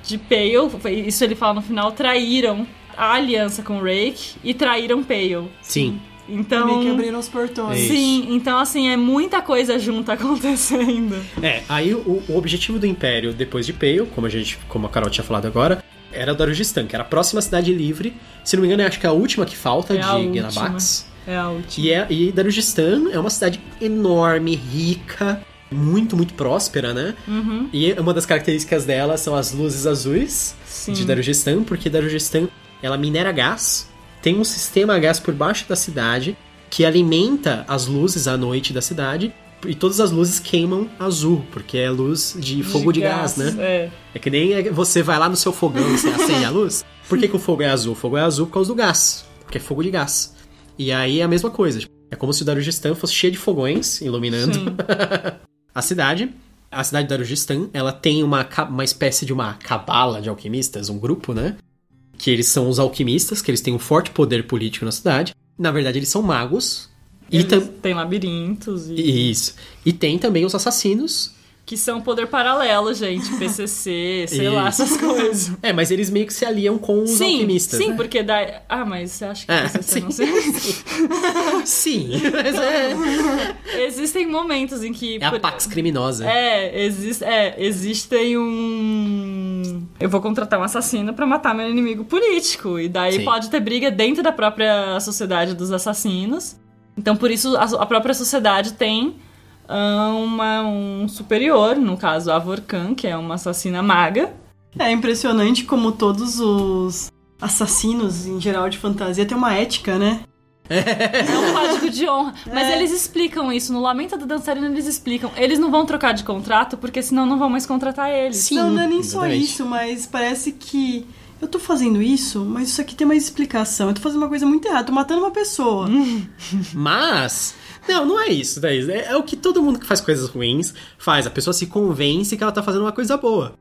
de Pale, isso ele fala no final, traíram a aliança com o Rake e traíram Pale. Sim. Então. Meio que abriram os portões. Isso. Sim, então assim, é muita coisa junta acontecendo. É, aí o, o objetivo do Império depois de Pale, como a gente, como a Carol tinha falado agora, era Darujistan, que era a próxima cidade livre. Se não me engano, eu acho que é a última que falta É de. Genabax. É a última. E, é, e Darujistan é uma cidade enorme, rica, muito, muito próspera, né? Uhum. E uma das características dela são as luzes azuis Sim. de Darujistan, porque Darujistan ela minera gás, tem um sistema a gás por baixo da cidade que alimenta as luzes à noite da cidade. E todas as luzes queimam azul, porque é luz de fogo de, gás, né? É. É que nem você vai lá no seu fogão e você acende a luz. Por que, que o fogo é azul? O fogo é azul por causa do gás, porque é fogo de gás. E aí é a mesma coisa. tipo, É como se o Darujistan fosse cheio de fogões iluminando a cidade. A cidade de Darujistan, ela tem uma, uma espécie de uma cabala de alquimistas, um grupo, né? Que eles são os alquimistas, que eles têm um forte poder político na cidade. Na verdade, eles são magos. E Eles tam- têm labirintos e... Isso. E tem também os assassinos. que são poder paralelo, gente. PCC, sei lá, essas coisas. É, mas eles meio que se aliam com os sim, alquimistas. sim, né? porque dá... Ah, mas você acha que É, PCC sim. não sei? Sim, mas é, Existem momentos em que... é a Pax criminosa. É, existe, é, existem um. Eu vou contratar um assassino pra matar meu inimigo político. E daí Sim. pode ter briga dentro da própria sociedade dos assassinos. Então, por isso, a, a própria sociedade tem ah, uma, um superior, no caso, a Vorkan, que é uma assassina maga. É impressionante como todos os assassinos, em geral, de fantasia, têm uma ética, né? É um código de honra. Mas É. eles explicam isso. No Lamento do Dançarino, eles explicam. Eles não vão trocar de contrato, porque senão não vão mais contratar eles. Sim, não, não é nem só exatamente. isso, mas parece que. Eu tô fazendo isso, mas isso aqui tem uma explicação. Eu tô fazendo uma coisa muito errada, tô matando uma pessoa. Mas. Não, não é isso, daí. É, é o que todo mundo que faz coisas ruins faz. A pessoa se convence que ela tá fazendo uma coisa boa.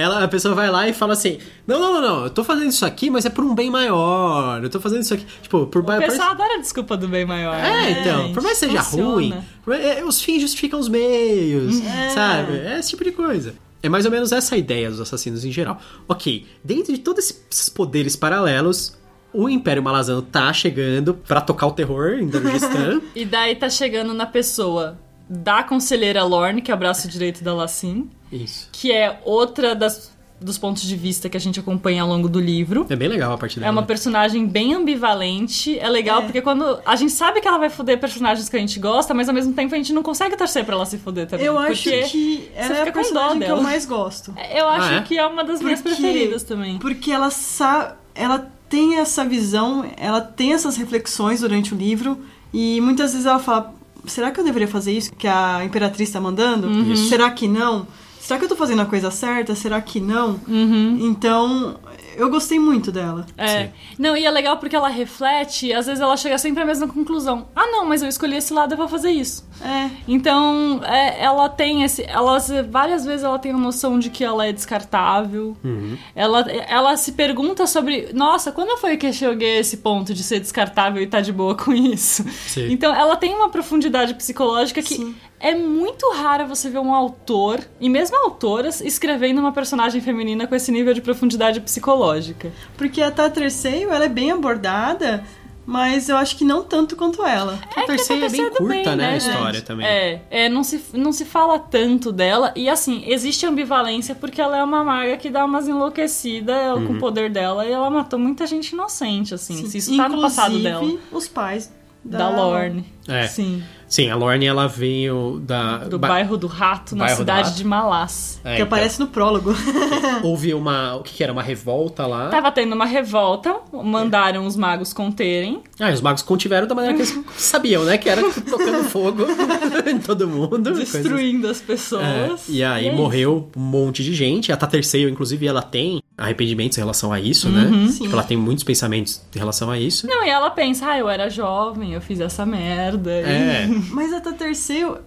Ela, a pessoa vai lá e fala assim: Não, não, não, não, eu tô fazendo isso aqui, mas é por um bem maior. Eu tô fazendo isso aqui. Tipo, por O pessoal adora a desculpa do bem maior. É, né, então, gente? por mais que seja Funciona. ruim, é, os fins justificam os meios, É. sabe? É esse tipo de coisa. É mais ou menos essa a ideia dos assassinos em geral. Ok, dentro de todos esses poderes paralelos, o Império Malazano tá chegando pra tocar o terror em Darujistan. E daí tá chegando na pessoa da conselheira Lorne, que é o braço direito da Lacin, Isso. que é outra das, dos pontos de vista que a gente acompanha ao longo do livro. É bem legal a parte dela. É uma personagem bem ambivalente. É legal É. porque quando. A gente sabe que ela vai foder personagens que a gente gosta, mas ao mesmo tempo a gente não consegue torcer pra ela se foder também. Eu acho que ela é fica a personagem que eu mais gosto. Eu acho Ah, é? que é uma das minhas Porque- preferidas também. Porque ela sabe. Ela tem essa visão, ela tem essas reflexões durante o livro. E muitas vezes ela fala: será que eu deveria fazer isso que a Imperatriz tá mandando? Uhum. Será que não? Será que eu tô fazendo a coisa certa? Será que não? Uhum. Então, eu gostei muito dela. É. Sim. Não, e é legal porque ela reflete, e às vezes ela chega sempre à mesma conclusão. Ah, não, mas eu escolhi esse lado, eu vou fazer isso. É. Então, é, ela tem esse. Ela, várias vezes ela tem a noção de que ela é descartável. Uhum. Ela, ela se pergunta sobre. Nossa, quando foi que eu cheguei a esse ponto de ser descartável e tá de boa com isso? Sim. Então, ela tem uma profundidade psicológica que Sim. É muito rara você ver um autor, e mesmo autoras, escrevendo uma personagem feminina com esse nível de profundidade psicológica. Porque a Taterceio, ela é bem abordada, mas eu acho que não tanto quanto ela. a terceira é bem Terceiro curta, bem, né, a gente? história também. É, é não, se, não se fala tanto dela. E assim, existe ambivalência porque ela é uma maga que dá umas enlouquecidas ela, com o poder dela e ela matou muita gente inocente, assim. Se isso tá no passado dela. Inclusive, os pais da, Da Lorne. É. Sim. Sim, a Lorne, ela veio da... Do ba- bairro do Rato, na Bairro cidade de Malás. É, Que então, aparece no prólogo. Houve uma... O que que era? Uma revolta lá. Tava tendo uma revolta, mandaram os magos conterem. Ah, e os magos contiveram da maneira que eles sabiam, né? Que era tocando fogo em todo mundo. coisas- Destruindo as É, pessoas. e aí é morreu um monte de gente. A Taterceio, inclusive, ela tem arrependimentos em relação a isso, né? Sim. Tipo, ela tem muitos pensamentos em relação a isso. Não, e ela pensa, ah, eu era jovem, eu fiz essa merda. É, Mas a Taterceio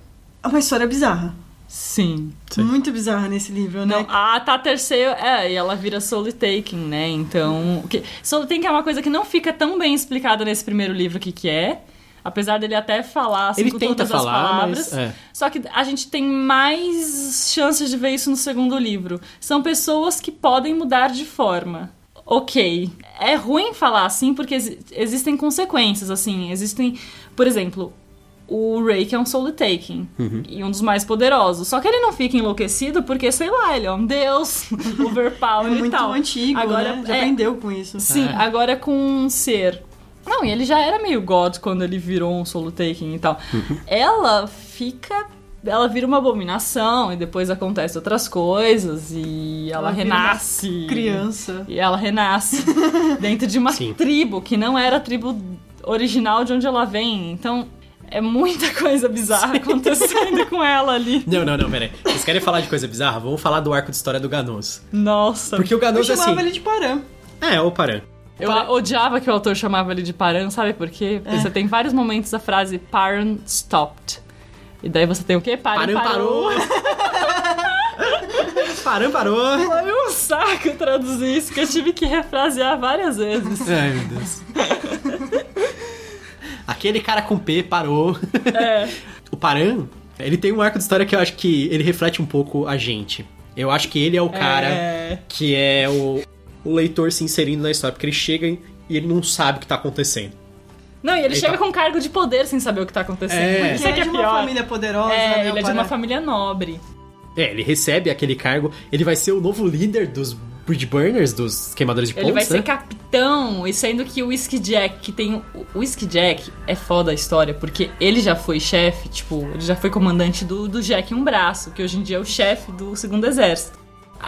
é uma história bizarra. Sim. Sim. Muito bizarra nesse livro, né? Não, a Taterceio, é, e ela vira Soul Taking, né? Então, que, Soul Taking é uma coisa que não fica tão bem explicada nesse primeiro livro o que que é. Apesar dele até falar assim, Ele com tenta todas falar, as palavras. mas, é. Só que a gente tem mais chances de ver isso no segundo livro. São pessoas que podem mudar de forma. Ok. É ruim falar assim porque exi- existem consequências, assim. Existem, por exemplo, o Ray que é um soul taking Uhum. e um dos mais poderosos. Só que ele não fica enlouquecido porque, sei lá, ele é um deus, overpower É e muito tal. antigo, Agora, né? Já é, aprendeu com isso. Sim, É. agora com um ser. Não, e ele já era meio God quando ele virou um solo taking e tal. Uhum. Ela fica. Ela vira uma abominação e depois acontecem outras coisas e ela, Ela vira uma renasce. Criança. E ela renasce dentro de uma Sim. tribo que não era a tribo original de onde ela vem. Então é muita coisa bizarra acontecendo com ela ali. Não, não, não, peraí. Vocês querem falar de coisa bizarra? Vamos falar do arco de história do Ganoso. Nossa. Porque o Eu Ganoso é chamava assim. ele de Param. É, o Paran. Eu odiava que o autor chamava ele de Paran, sabe por quê? Porque você tem vários momentos da frase Paran stopped. E daí você tem o quê? Paran parou. Paran parou. Foi um saco traduzir isso, que eu tive que refrasear várias vezes. Ai, meu Deus. Aquele cara com P parou. É. O Paran, ele tem um arco de história que eu acho que ele reflete um pouco a gente. Eu acho que ele é o cara É. que é o, o leitor se inserindo na história, porque ele chega e ele não sabe o que tá acontecendo. Não, e ele Ele chega tá- com cargo de poder sem saber o que tá acontecendo. É. Isso é é é de uma pior. família poderosa, É, né? ele é de uma família nobre. É, ele recebe aquele cargo, ele vai ser o novo líder dos Bridge Burners, dos queimadores de Ele vai pontes, ser né? capitão, e sendo que o Whiskey Jack, que tem. O Whiskey Jack é foda a história, porque ele já foi chefe, tipo, ele já foi comandante do, do Jack um braço, que hoje em dia é o chefe do segundo exército.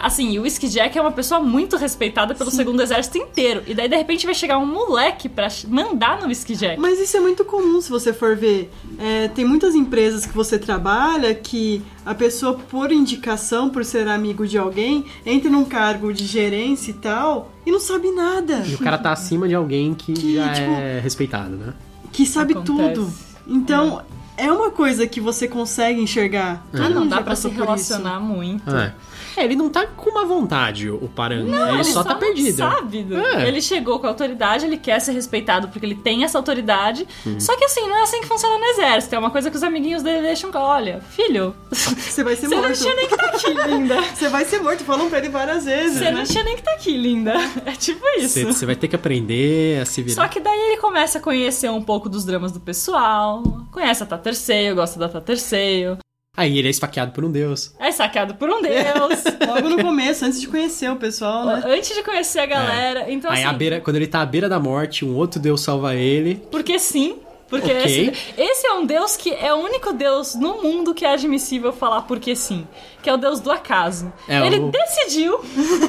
Assim, o Whiskey Jack é uma pessoa muito respeitada pelo segundo exército inteiro. E daí, de repente, vai chegar um moleque pra mandar no Whiskey Jack. Mas isso é muito comum se você for ver. É, tem muitas empresas que você trabalha que a pessoa, por indicação, por ser amigo de alguém, entra num cargo de gerência e tal e não sabe nada. E o cara tá acima de alguém que, Que, já tipo, é respeitado, né? Que sabe Acontece. tudo. Então, é. uma coisa que você consegue enxergar. Ah, Todo não mundo dá pra se por isso. relacionar muito. É. É, ele não tá com uma vontade, o Paran. Não, ele, só tá não perdido. Sabe? É. Ele chegou com a autoridade, ele quer ser respeitado porque ele tem essa autoridade. Uhum. Só que assim, não é assim que funciona no exército. É uma coisa que os amiguinhos dele deixam. Olha, filho, Você vai ser você não morto. tinha nem que tá aqui, linda. Você vai ser morto. Falam pra ele várias vezes. Você né? não tinha nem que tá aqui, linda. É tipo isso. Você, você vai ter que aprender a se virar. Só que daí ele começa a conhecer um pouco dos dramas do pessoal, conhece a Taterceio, gosta da Taterceio, Aí ele é esfaqueado por um deus. é saqueado por um deus. Logo no começo, antes de conhecer o pessoal, né? Antes de conhecer a galera. Então, Aí assim, à beira, quando ele tá à beira da morte, um outro deus salva ele. Porque sim. Porque Ok. esse, esse é um deus que é o único deus no mundo que é admissível falar porque sim. Que é o deus do acaso. É, Ele o- decidiu.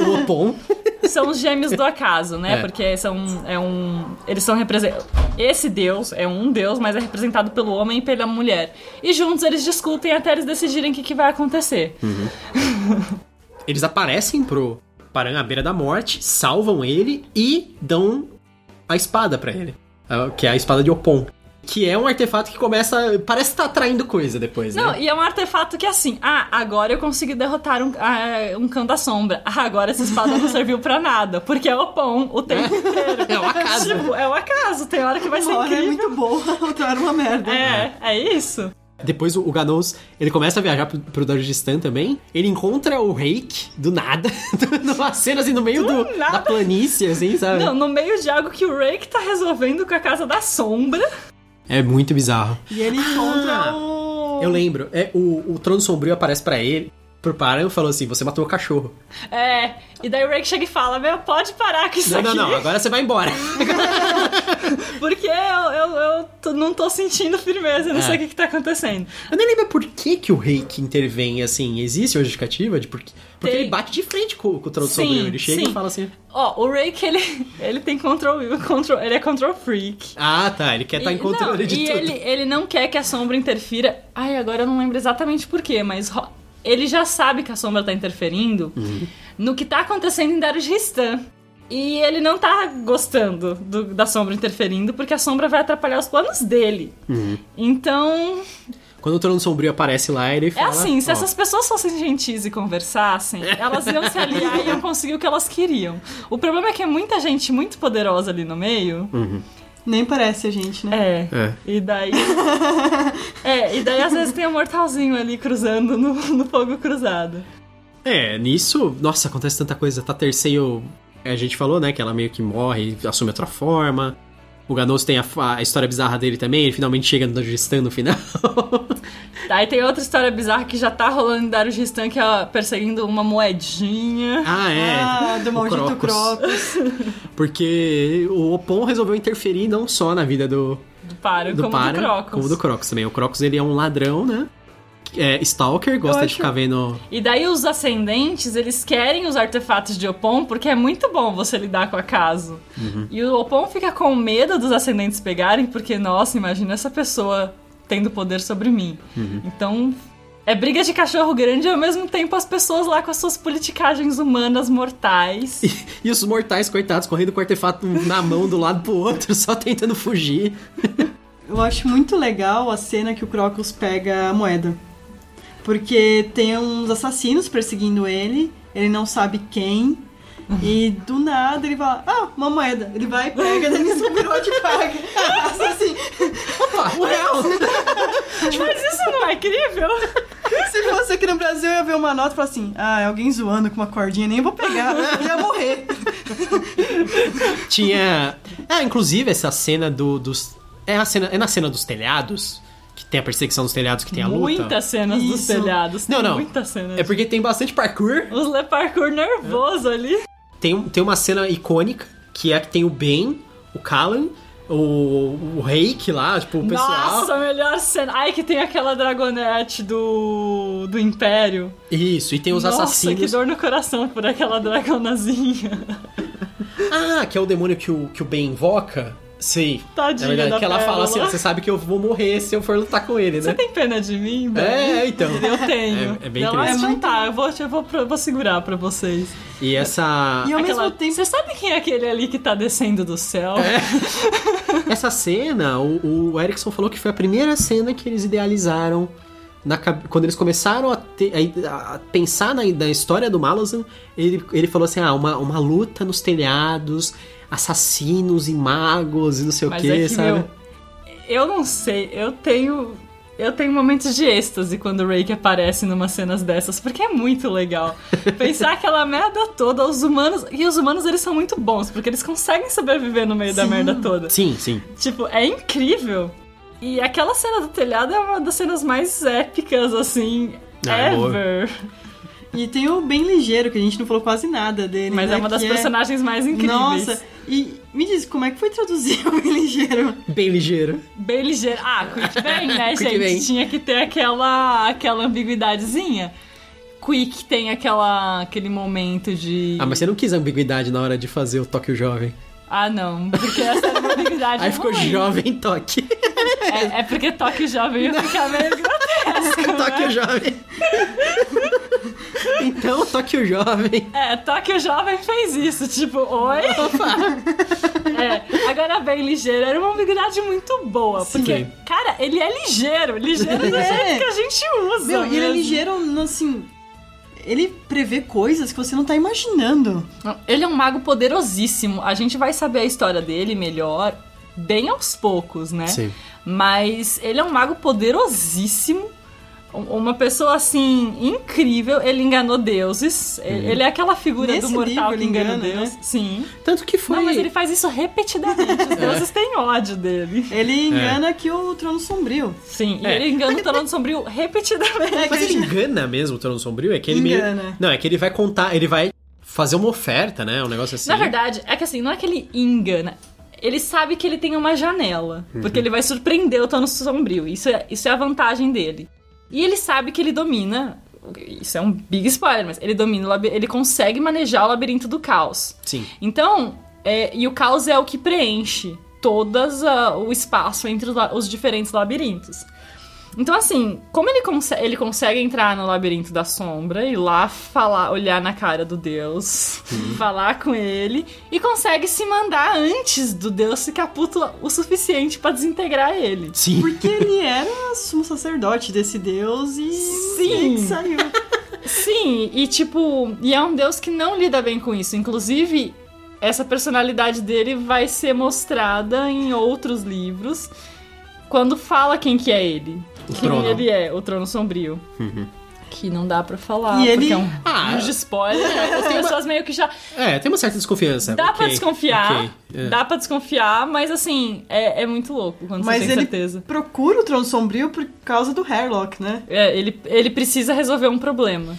O Opon. São os gêmeos do acaso, né? É. Porque são. É um. Eles são representados. Esse deus é um deus, mas é representado pelo homem e pela mulher. E juntos eles discutem até eles decidirem o que, que vai acontecer. Eles aparecem pro Paran à beira da morte, salvam ele e dão a espada pra ele. Ah, Que é a espada de Opon. Que é um artefato que começa. Parece estar atraindo coisa depois, Não, né? e é um artefato que é assim, ah, agora eu consegui derrotar um, ah, um cão da sombra. Ah, agora essa espada não serviu pra nada, porque é o pão o tempo inteiro. É o acaso. Tipo, é o acaso, tem hora que vai ser Uma hora é incrível. muito boa, outra hora é uma merda. É, é isso. Depois o, Ganos, ele começa a viajar pro, pro Dargistan também. Ele encontra o Reik, do nada. numa cena assim, no meio Do do, da planície, assim, sabe? Não, no meio de algo que o Rake tá resolvendo com a Casa da Sombra. É muito bizarro. E ele encontra o. Eu lembro, é, o, o Trono Sombrio aparece pra ele, pro Paran e falou assim: Você matou o cachorro. É, e daí o Rake chega e fala, meu, pode parar com isso Não, aqui. não, não, agora você vai embora. Porque eu, eu, eu não tô sentindo firmeza, eu não É. sei o que, que tá acontecendo. Eu nem lembro por que, que o Reik intervém assim. Existe uma justificativa de por quê? Porque Tem. ele bate de frente com, com o Trono Sim, Sombrio. Ele chega sim. e fala assim: Ó, o Rake, ele, ele tem control, control. Ele é control freak. Ah, tá, ele quer estar em E- controle não, de e tudo. Ele, ele não quer que a sombra interfira. Ai, agora eu não lembro exatamente porquê, mas ele já sabe que a sombra tá interferindo Uhum. no que tá acontecendo em Darius Ristan. E ele não tá gostando do- da sombra interferindo, porque a sombra vai atrapalhar os planos dele. Uhum. Então, Quando o Trono Sombrio aparece lá, ele é fala. assim, se ó, essas pessoas fossem gentis e conversassem, elas iam se aliar e iam conseguir o que elas queriam. O problema é que é muita gente muito poderosa ali no meio. Nem parece a gente, né? É. É. E daí. é, e daí às vezes tem um mortalzinho ali cruzando no, no fogo cruzado. É, nisso, nossa, acontece tanta coisa. Tá terceiro. A gente falou, né, que ela meio que morre, assume outra forma. O Ganos tem a, a história bizarra dele também, ele finalmente chega no Dagestan no final. Daí tem outra história bizarra que já tá rolando em Darius Ristan, que é perseguindo uma moedinha. ah, é. Ah, do maldito Crocus. Porque o Opon resolveu interferir não só na vida do, Do Paro, do como Para, do Crocus. como do Crocus também. O Crocus, ele é um ladrão, né? É, Stalker, gosta Eu de acho- ficar vendo... E daí os ascendentes, eles querem os artefatos de Opon porque é muito bom você lidar com o acaso. Uhum. E o Opon fica com medo dos ascendentes pegarem porque, nossa, imagina essa pessoa tendo poder sobre mim. Uhum. Então, é briga de cachorro grande e ao mesmo tempo as pessoas lá com as suas politicagens humanas mortais. E os mortais, coitados, correndo com o artefato na mão do lado pro outro, só tentando fugir. Eu acho muito legal a cena que o Crocus pega a moeda. Porque tem uns assassinos perseguindo ele, ele não sabe quem. E do nada ele fala, ah, uma moeda. Ele vai, pega, daí ele virou e paga. Assim. Opa, o real! Mas isso não é incrível? Se fosse aqui no Brasil, eu ia ver uma nota e falar assim, ah, é alguém zoando com uma cordinha, nem vou pegar, eu ia morrer. Tinha. Ah, inclusive essa cena do, dos. É, a cena, é na cena dos telhados, tem a perseguição dos telhados, que tem a luta. Muitas cenas dos Isso. telhados. Não, não. Muitas cenas. É porque tem bastante parkour. Os Le Parkour nervoso ali. Tem, tem uma cena icônica, que é que tem o Ben, o Callan, o, o reiki lá, tipo, o pessoal. Nossa, a melhor cena. Ai, que tem aquela dragonete do, do Império. Isso, e tem os Nossa, assassinos. que dor no coração por aquela dragonazinha. Ah, que é o demônio que o, que o Ben invoca? Sei. Tadinha Na verdade, da que ela fala assim: você sabe que eu vou morrer se eu for lutar com ele, Você né? tem pena de mim, Ben? É, então. Eu tenho. É- é bem Ela, triste. Então tá, eu vou, eu vou, eu vou segurar pra vocês. E essa. E ao Aquela- mesmo tempo. Você sabe quem é aquele ali que tá descendo do céu? Essa cena, o, o Erickson falou que foi a primeira cena que eles idealizaram na quando eles começaram a, ter- a- a pensar na, na história do Malazan, ele, ele falou assim: ah, uma, uma luta nos telhados, assassinos e magos e não sei Mas o que, é que, sabe? meu, eu não sei, eu tenho. Eu tenho momentos de êxtase quando o Rake aparece numas cenas dessas, porque é muito legal. Pensar aquela merda toda, os humanos. E os humanos, eles são muito bons, porque eles conseguem sobreviver no meio da Sim. merda toda. Sim, sim. Tipo, é incrível. E aquela cena do telhado é uma das cenas mais épicas, assim, Ah, é boa. ever. E tem o Bem Ligeiro, que a gente não falou quase nada dele. Mas né, é uma das que personagens mais incríveis. Nossa, e me diz, como é que foi traduzir o Bem Ligeiro? Bem ligeiro. Bem ligeiro. Ah, Quick Bang, né, Quick gente? Bang. Tinha que ter aquela, aquela ambiguidadezinha. Quick tem aquela, aquele momento de. Ah, mas você não quis ambiguidade na hora de fazer o Tóquio Jovem. Ah, não, porque essa era uma ambiguidade. Aí ficou ruim. Jovem Tóquio. É, é porque Tóquio Jovem ia ficar meio grotesco. Tóquio né? Jovem. Então, Tóquio Jovem. É, Tóquio Jovem fez isso, tipo, oi? É, agora bem ligeiro, era uma ambiguidade muito boa. Porque, Sim. cara, ele é ligeiro, ligeiro do É. jeito que a gente usa. Meu, ele é ligeiro, assim. Ele prevê coisas que você não tá imaginando. Ele é um mago poderosíssimo. A gente vai saber a história dele melhor bem aos poucos, né? Sim. Mas ele é um mago poderosíssimo. Um- Uma pessoa assim incrível, ele enganou deuses. Ele é aquela figura Nesse do mortal livro que ele engana, engana, Deus. né? Sim. Tanto que foi. Não, mas ele faz isso repetidamente. Os deuses têm ódio dele. Ele engana que o Trono Sombrio. Sim, e É. ele engana o Trono Sombrio repetidamente. É, Mas ele engana mesmo o Trono Sombrio? É que ele Engana. meio. Não, é que ele vai contar, ele vai fazer uma oferta, né? Um negócio assim. Na verdade, é que assim, não é que ele engana. Ele sabe que ele tem uma janela. Porque ele vai surpreender o Trono Sombrio. Isso é, isso é a vantagem dele. E ele sabe que ele domina. Isso é um big spoiler, mas ele domina Ele consegue manejar o labirinto do caos. Sim. Então, é, e o caos é o que preenche todas a- o espaço entre os, os diferentes labirintos. Então, assim, como ele, conse ele consegue entrar no labirinto da sombra e lá falar, olhar na cara do Deus, falar com ele, e consegue se mandar antes do Deus ficar puto o suficiente pra desintegrar ele. Sim. Porque ele era sumo sacerdote desse deus e. Sim. e saiu. Sim, e tipo, e é um Deus que não lida bem com isso. Inclusive, essa personalidade dele vai ser mostrada em outros livros quando fala quem que é ele. O quem trono. ele é, o trono sombrio. Que não dá pra falar, E ele- porque é um Ah, huge spoiler. né? As pessoas meio que já. É, tem uma certa desconfiança. Dá ok, pra desconfiar. ok, é. Dá pra desconfiar, mas assim, é, é muito louco quando Mas você tem ele certeza. procura o Trono Sombrio por causa do Hairlock, né? É, ele, ele precisa resolver um problema.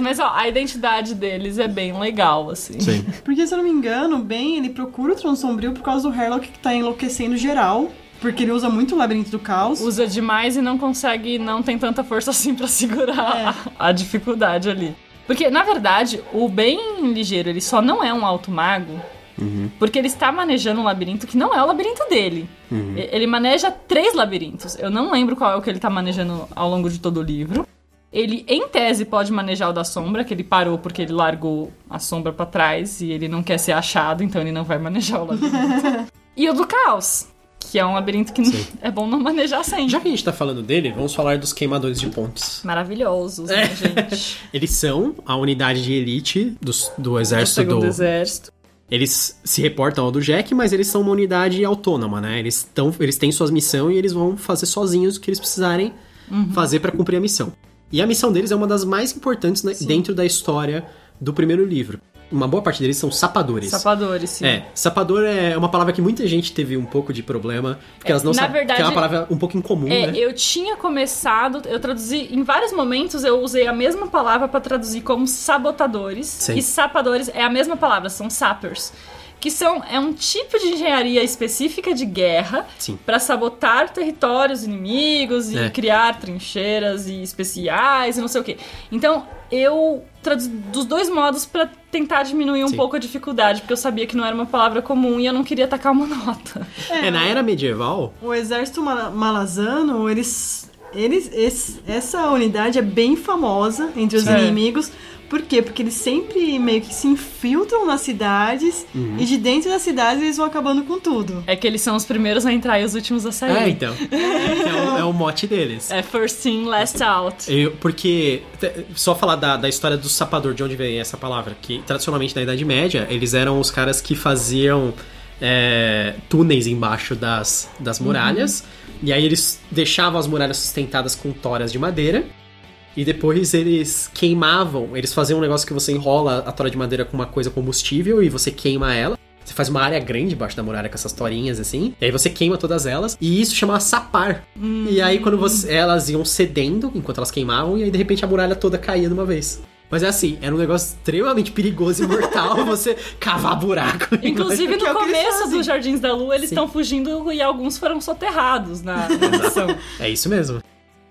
Mas ó, a identidade deles é bem legal, assim. Sim. Porque, se eu não me engano, bem, ele procura o Trono Sombrio por causa do Hairlock que tá enlouquecendo geral. Porque ele usa muito o Labirinto do Caos. Usa demais e não consegue, não tem tanta força assim pra segurar É. a, a dificuldade ali. Porque, na verdade, o bem ligeiro, ele só não é um alto mago porque ele está manejando um labirinto que não é o labirinto dele. E- Ele maneja três labirintos. Eu não lembro qual é o que ele tá manejando ao longo de todo o livro. Ele, em tese, pode manejar o da sombra, que ele parou porque ele largou a sombra pra trás e ele não quer ser achado, então ele não vai manejar o labirinto. e o do caos, que é um labirinto que Sim. é bom não manejar sempre. Já que a gente tá falando dele, vamos falar dos queimadores de pontes. Maravilhosos, É. né, gente? Eles são a unidade de elite dos- do, Do exército segundo do. exército. Eles se reportam ao do Jack, mas eles são uma unidade autônoma, né? Eles, tão, eles têm suas missões e eles vão fazer sozinhos o que eles precisarem Uhum. fazer pra cumprir a missão. E a missão deles é uma das mais importantes né, dentro da história do primeiro livro. Uma boa parte deles são sapadores. Sapadores, sim. É, sapador é uma palavra que muita gente teve um pouco de problema, porque elas não na sabem. verdade- que é uma palavra um pouco incomum, É, né? eu tinha começado, eu traduzi, em vários momentos eu usei a mesma palavra pra traduzir como sabotadores. Sim. E sapadores é a mesma palavra, são sappers. que são é um tipo de engenharia específica de guerra para sabotar territórios inimigos e É. criar trincheiras e especiais e não sei o quê. Então, eu traduzi dos dois modos para tentar diminuir um Sim. pouco a dificuldade, porque eu sabia que não era uma palavra comum e eu não queria tacar uma nota. É, na era medieval, O exército mala- malazano, eles, eles, esse- essa unidade é bem famosa entre os Sim. inimigos. Por quê? Porque eles sempre meio que se infiltram nas cidades Uhum. e de dentro das cidades eles vão acabando com tudo. É que eles são os primeiros a entrar e os últimos a sair. é, então, é, o, é o mote deles. É first in, last out. Eu- porque, só falar da, da história do sapador, de onde vem essa palavra, que tradicionalmente na Idade Média, eles eram os caras que faziam é, túneis embaixo das, das muralhas, e aí eles deixavam as muralhas sustentadas com toras de madeira, e depois eles queimavam, eles faziam um negócio que você enrola a tora de madeira com uma coisa combustível e você queima ela. Você faz uma área grande embaixo da muralha com essas torinhas assim, e aí você queima todas elas, e isso chama sapar. E aí quando você, elas iam cedendo enquanto elas queimavam, e aí de repente a muralha toda caía de uma vez. Mas é assim, era um negócio extremamente perigoso e mortal você cavar buraco. Inclusive, é no começo dos Jardins da Lua, eles estão fugindo e alguns foram soterrados na na missão. É isso mesmo.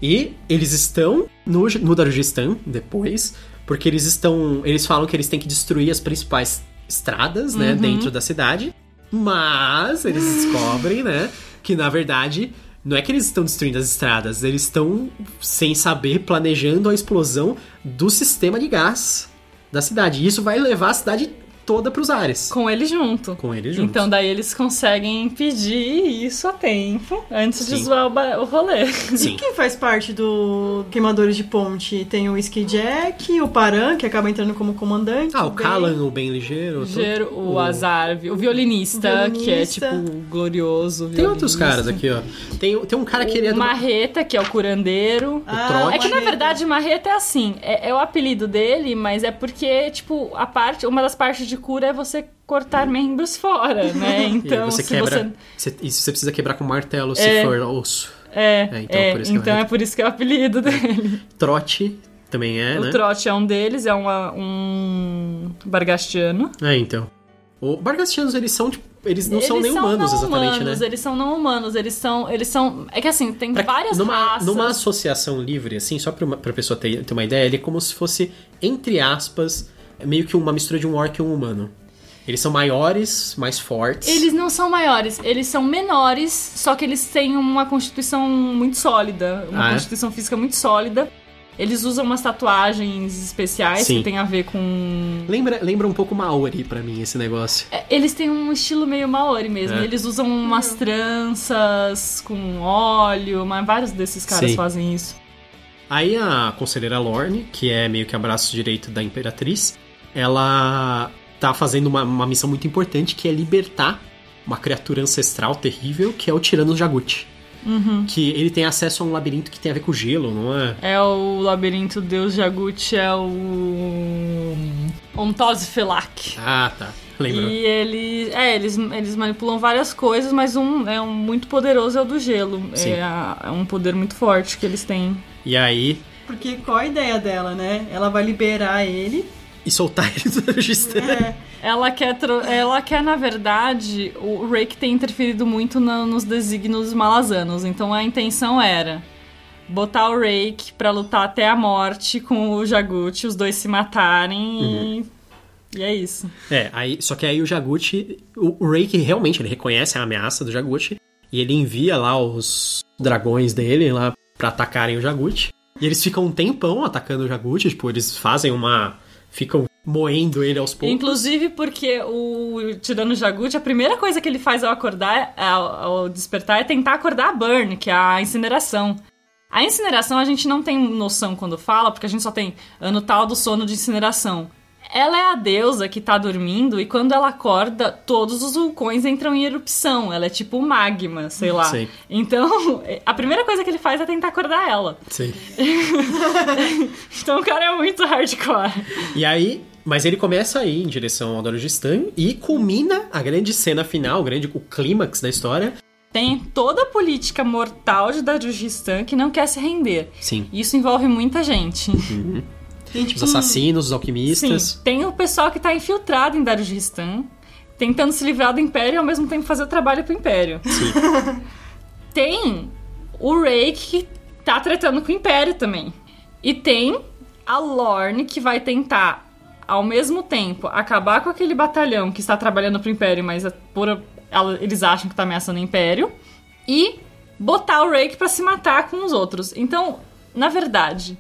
E eles estão no, no Darujistan depois, porque eles estão. Eles falam que eles têm que destruir as principais estradas, né, dentro da cidade. Mas eles descobrem, né, que na verdade. Não é que eles estão destruindo as estradas, eles estão, sem saber, planejando a explosão do sistema de gás da cidade. E isso vai levar a cidade toda pros ares. Com ele junto. Com eles juntos. Então daí eles conseguem impedir isso a tempo, antes de Sim. zoar o, ba- o rolê. Sim. Quem faz parte do Queimadores de Ponte? Tem o Ski Jack, o Paran, que acaba entrando como comandante. Ah, o Ben. Kalan, o bem ligeiro. Gero, o, o- Azar, o violinista, O que é violinista. tipo glorioso. Tem outros violinista. caras aqui, ó. Tem, tem um cara que ele é O do... Marreta, que é o curandeiro. Ah, trote. É que na verdade Marreta é assim, é, é o apelido dele, mas é porque, tipo, a parte, uma das partes de cura é você cortar membros fora, né? Então, você se quebra. você. Isso você precisa quebrar com martelo se É. for osso. É, É, então, é, por isso que é então é Marreta. por isso que é o apelido dele. Trote também é, o né? Trote é um deles, é uma, um Bargastiano. É, então. O Bargastianos, eles são, tipo, eles não são Eles nem humanos, não exatamente, humanos, né? Eles são não humanos, eles são. Eles são. É que assim, tem Pra- várias numa, raças. numa associação livre, assim, só pra, uma, pra pessoa ter, ter uma ideia, ele é como se fosse, entre aspas, meio que uma mistura de um orc e um humano. Eles são maiores, mais fortes. Eles não são maiores, eles são menores, só que eles têm uma constituição muito sólida, uma Ah, é? constituição física muito sólida. Eles usam umas tatuagens especiais Sim. que tem a ver com. Lembra, lembra um pouco Maori pra mim, esse negócio. É, Eles têm um estilo meio maori mesmo. É. Eles usam umas tranças com óleo, mas vários desses caras Sim. fazem isso. Aí a conselheira Lorne, que é meio que o braço direito da Imperatriz, ela tá fazendo uma, uma missão muito importante que é libertar uma criatura ancestral terrível que é o Tirano Jagut. Uhum. Que ele tem acesso a um labirinto que tem a ver com gelo, não é? É o labirinto Deus Jagut, é o. Ontose Felak. Ah, tá. Lembro. E ele, é, eles, eles manipulam várias coisas, mas um é um muito poderoso é o do gelo. Sim. É, é um poder muito forte que eles têm. E aí. Porque qual a ideia dela, né? Ela vai liberar ele. E soltar ele do Darujistan. É, Ela quer, tro- ela quer na verdade, o Rake tem interferido muito na- nos desígnios malazanos. Então a intenção era botar o Rake pra lutar até a morte com o Jagut, os dois se matarem e, e é isso. É, aí, só que aí o Jagut, o, o Reiki realmente ele reconhece a ameaça do Jagut e ele envia lá os dragões dele lá pra atacarem o Jagut. E eles ficam um tempão atacando o Jagut, tipo, eles fazem uma ficam moendo ele aos poucos. Inclusive porque o Tirano Jagut, a primeira coisa que ele faz ao acordar, ao, ao despertar, é tentar acordar a Burn, que é a incineração. A incineração a gente não tem noção quando fala, porque a gente só tem ano tal do sono de incineração. Ela é a deusa que tá dormindo e quando ela acorda, todos os vulcões entram em erupção. Ela é tipo magma, sei lá. Sei. Então, a primeira coisa que ele faz é tentar acordar ela. Sim. Então o cara é muito hardcore. E aí, mas ele começa a ir em direção ao Darujistan e culmina a grande cena final, o grande o clímax da história. Tem toda a política mortal de Dajustan que não quer se render. Sim. Isso envolve muita gente. Tem tipo Os assassinos, os alquimistas. Sim, tem o pessoal que tá infiltrado em Darujistan. tentando se livrar do Império e ao mesmo tempo fazer o trabalho pro Império. Sim. Tem o Rake que tá tretando com o Império também. E tem a Lorne que vai tentar, ao mesmo tempo, acabar com aquele batalhão que está trabalhando pro Império, mas é por, ela- eles acham que tá ameaçando o Império. E botar o Rake pra se matar com os outros. Então, na verdade,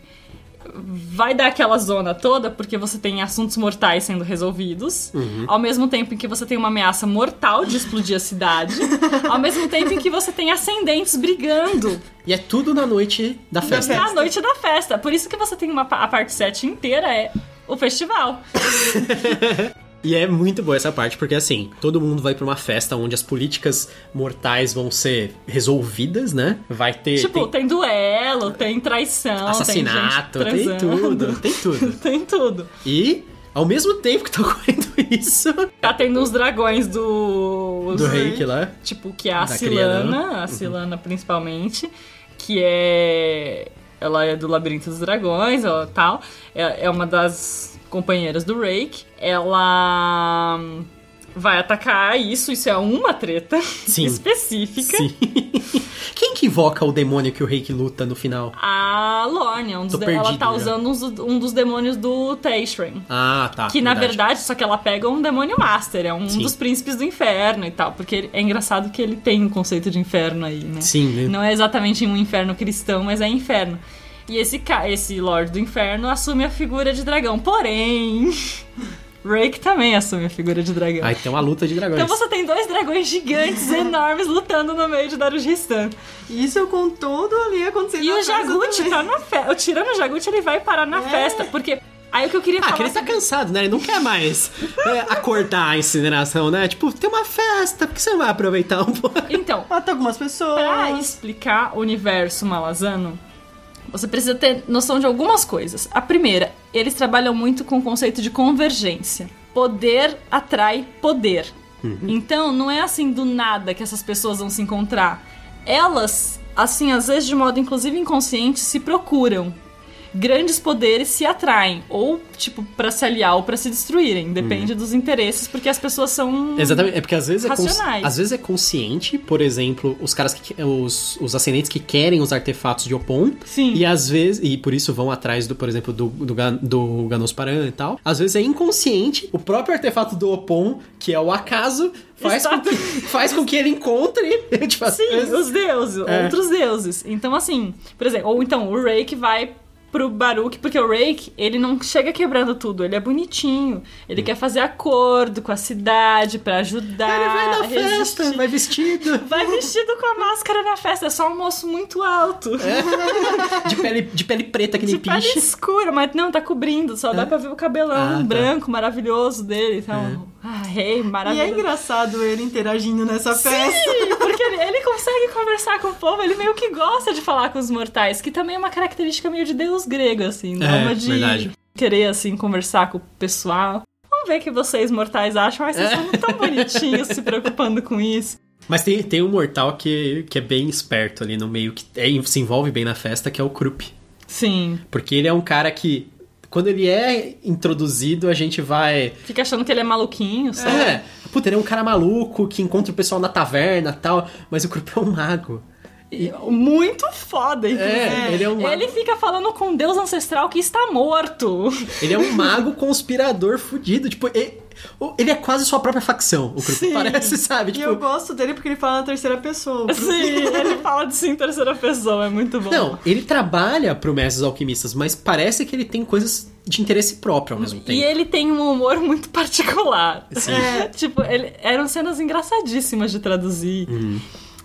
vai dar aquela zona toda porque você tem assuntos mortais sendo resolvidos, ao mesmo tempo em que você tem uma ameaça mortal de explodir a cidade, ao mesmo tempo em que você tem ascendentes brigando E é tudo na noite da festa. na noite da festa. Por isso que você tem uma a parte 7 inteira é o festival. E é muito boa essa parte, porque assim, todo mundo vai pra uma festa onde as políticas mortais vão ser resolvidas, né? Vai ter. tipo, tem tem duelo, tem traição, assassinato, tem, tem tudo, tem tudo. tem tudo. E, ao mesmo tempo que tá ocorrendo isso, Tá tendo os dragões do. do reiki lá. Tipo, que é a. Cilana, a Cilana principalmente, que é. Ela é do Labirinto dos Dragões, ela tal. É, é uma das companheiras do Rake. Ela vai atacar isso, isso é uma treta Sim. específica. Sim. Quem que invoca o demônio que o reiki luta no final? A Lorne, é um dos de- ela perdido tá usando um dos demônios do Taishrain. Ah, tá. Que na verdade, só que ela pega um demônio master, é um Sim. dos príncipes do inferno e tal. Porque é engraçado que ele tem um conceito de inferno aí, né? Sim, né? Não é exatamente um inferno cristão, mas é inferno. E esse, esse Lorde do Inferno assume a figura de dragão. Porém, Rake também assume a figura de dragão. Aí tem uma luta de dragões. Então você tem dois dragões gigantes, enormes, lutando no meio de Darujistan. Isso com todo ali acontecendo. E o Jagut tá na festa. O tirano Jagut ele vai parar na É. festa. Porque. Aí o que eu queria Ah, falar. que ele tá sobre- cansado, né? Ele não quer mais é, acordar a incineração, né? Tipo, tem uma festa, por que você não vai aproveitar um pouco? Então, Mata algumas pessoas. Pra explicar o universo malazano, você precisa ter noção de algumas coisas. A primeira, eles trabalham muito com o conceito de convergência. Poder atrai poder. Então, não é assim do nada que essas pessoas vão se encontrar. Elas, assim, às vezes de modo inclusive inconsciente, se procuram. Grandes poderes se atraem, ou tipo, pra se aliar ou pra se destruírem. Depende dos interesses, porque as pessoas são. Exatamente, é porque às vezes é, Racionais. às vezes é consciente, por exemplo, os caras que os, os ascendentes que querem os artefatos de Opon, Sim. e às vezes, e por isso vão atrás do, por exemplo, do, do, do Ganosparan e tal. Às vezes é inconsciente, o próprio artefato do Opon, que é o acaso, faz, Está- com que, faz com que ele encontre, tipo, Sim, vezes- os deuses, É. outros deuses. Então, assim, por exemplo, ou então o Rake vai pro Baruch, porque o Rake, ele não chega quebrando tudo, ele é bonitinho. Ele quer fazer acordo com a cidade pra ajudar. Ele vai na resistir. festa, vai vestido, Vai vestido com a máscara na festa, é só um moço muito alto. de pele, de pele preta que nem De pele piche. escura, mas não, tá cobrindo, só dá pra ver o cabelão Ah, tá. branco, maravilhoso dele. Então, ah, rei, E é maravilhoso. engraçado ele interagindo nessa festa. Sim, porque ele, ele consegue conversar com o povo, ele meio que gosta de falar com os mortais, que também é uma característica meio de deus grego, assim, É, norma de verdade. querer, assim, conversar com o pessoal. Vamos ver o que vocês mortais acham, mas vocês são tão bonitinhos se preocupando com isso. Mas tem, tem um mortal que, que é bem esperto ali no meio, que é- se envolve bem na festa, que é o Krupp. Sim, Porque ele é um cara que, quando ele é introduzido, a gente vai. fica achando que ele é maluquinho, sabe? É, puta, ele é um cara maluco que encontra o pessoal na taverna e tal, mas o Krupp é um mago. Muito foda, inclusive. É, ele é um mago. Ele fica falando com um deus ancestral que está morto. Ele é um mago conspirador fudido. Tipo, ele, ele é quase sua própria facção, o Krupp parece, sabe? E Tipo, eu gosto dele porque ele fala na terceira pessoa. Sim, ele fala de si em terceira pessoa, é muito bom. Não, ele trabalha pro Mestres Alquimistas, mas parece que ele tem coisas de interesse próprio ao mesmo tempo. E ele tem um humor muito particular. Sim. É, tipo, ele, eram cenas engraçadíssimas de traduzir. Uhum.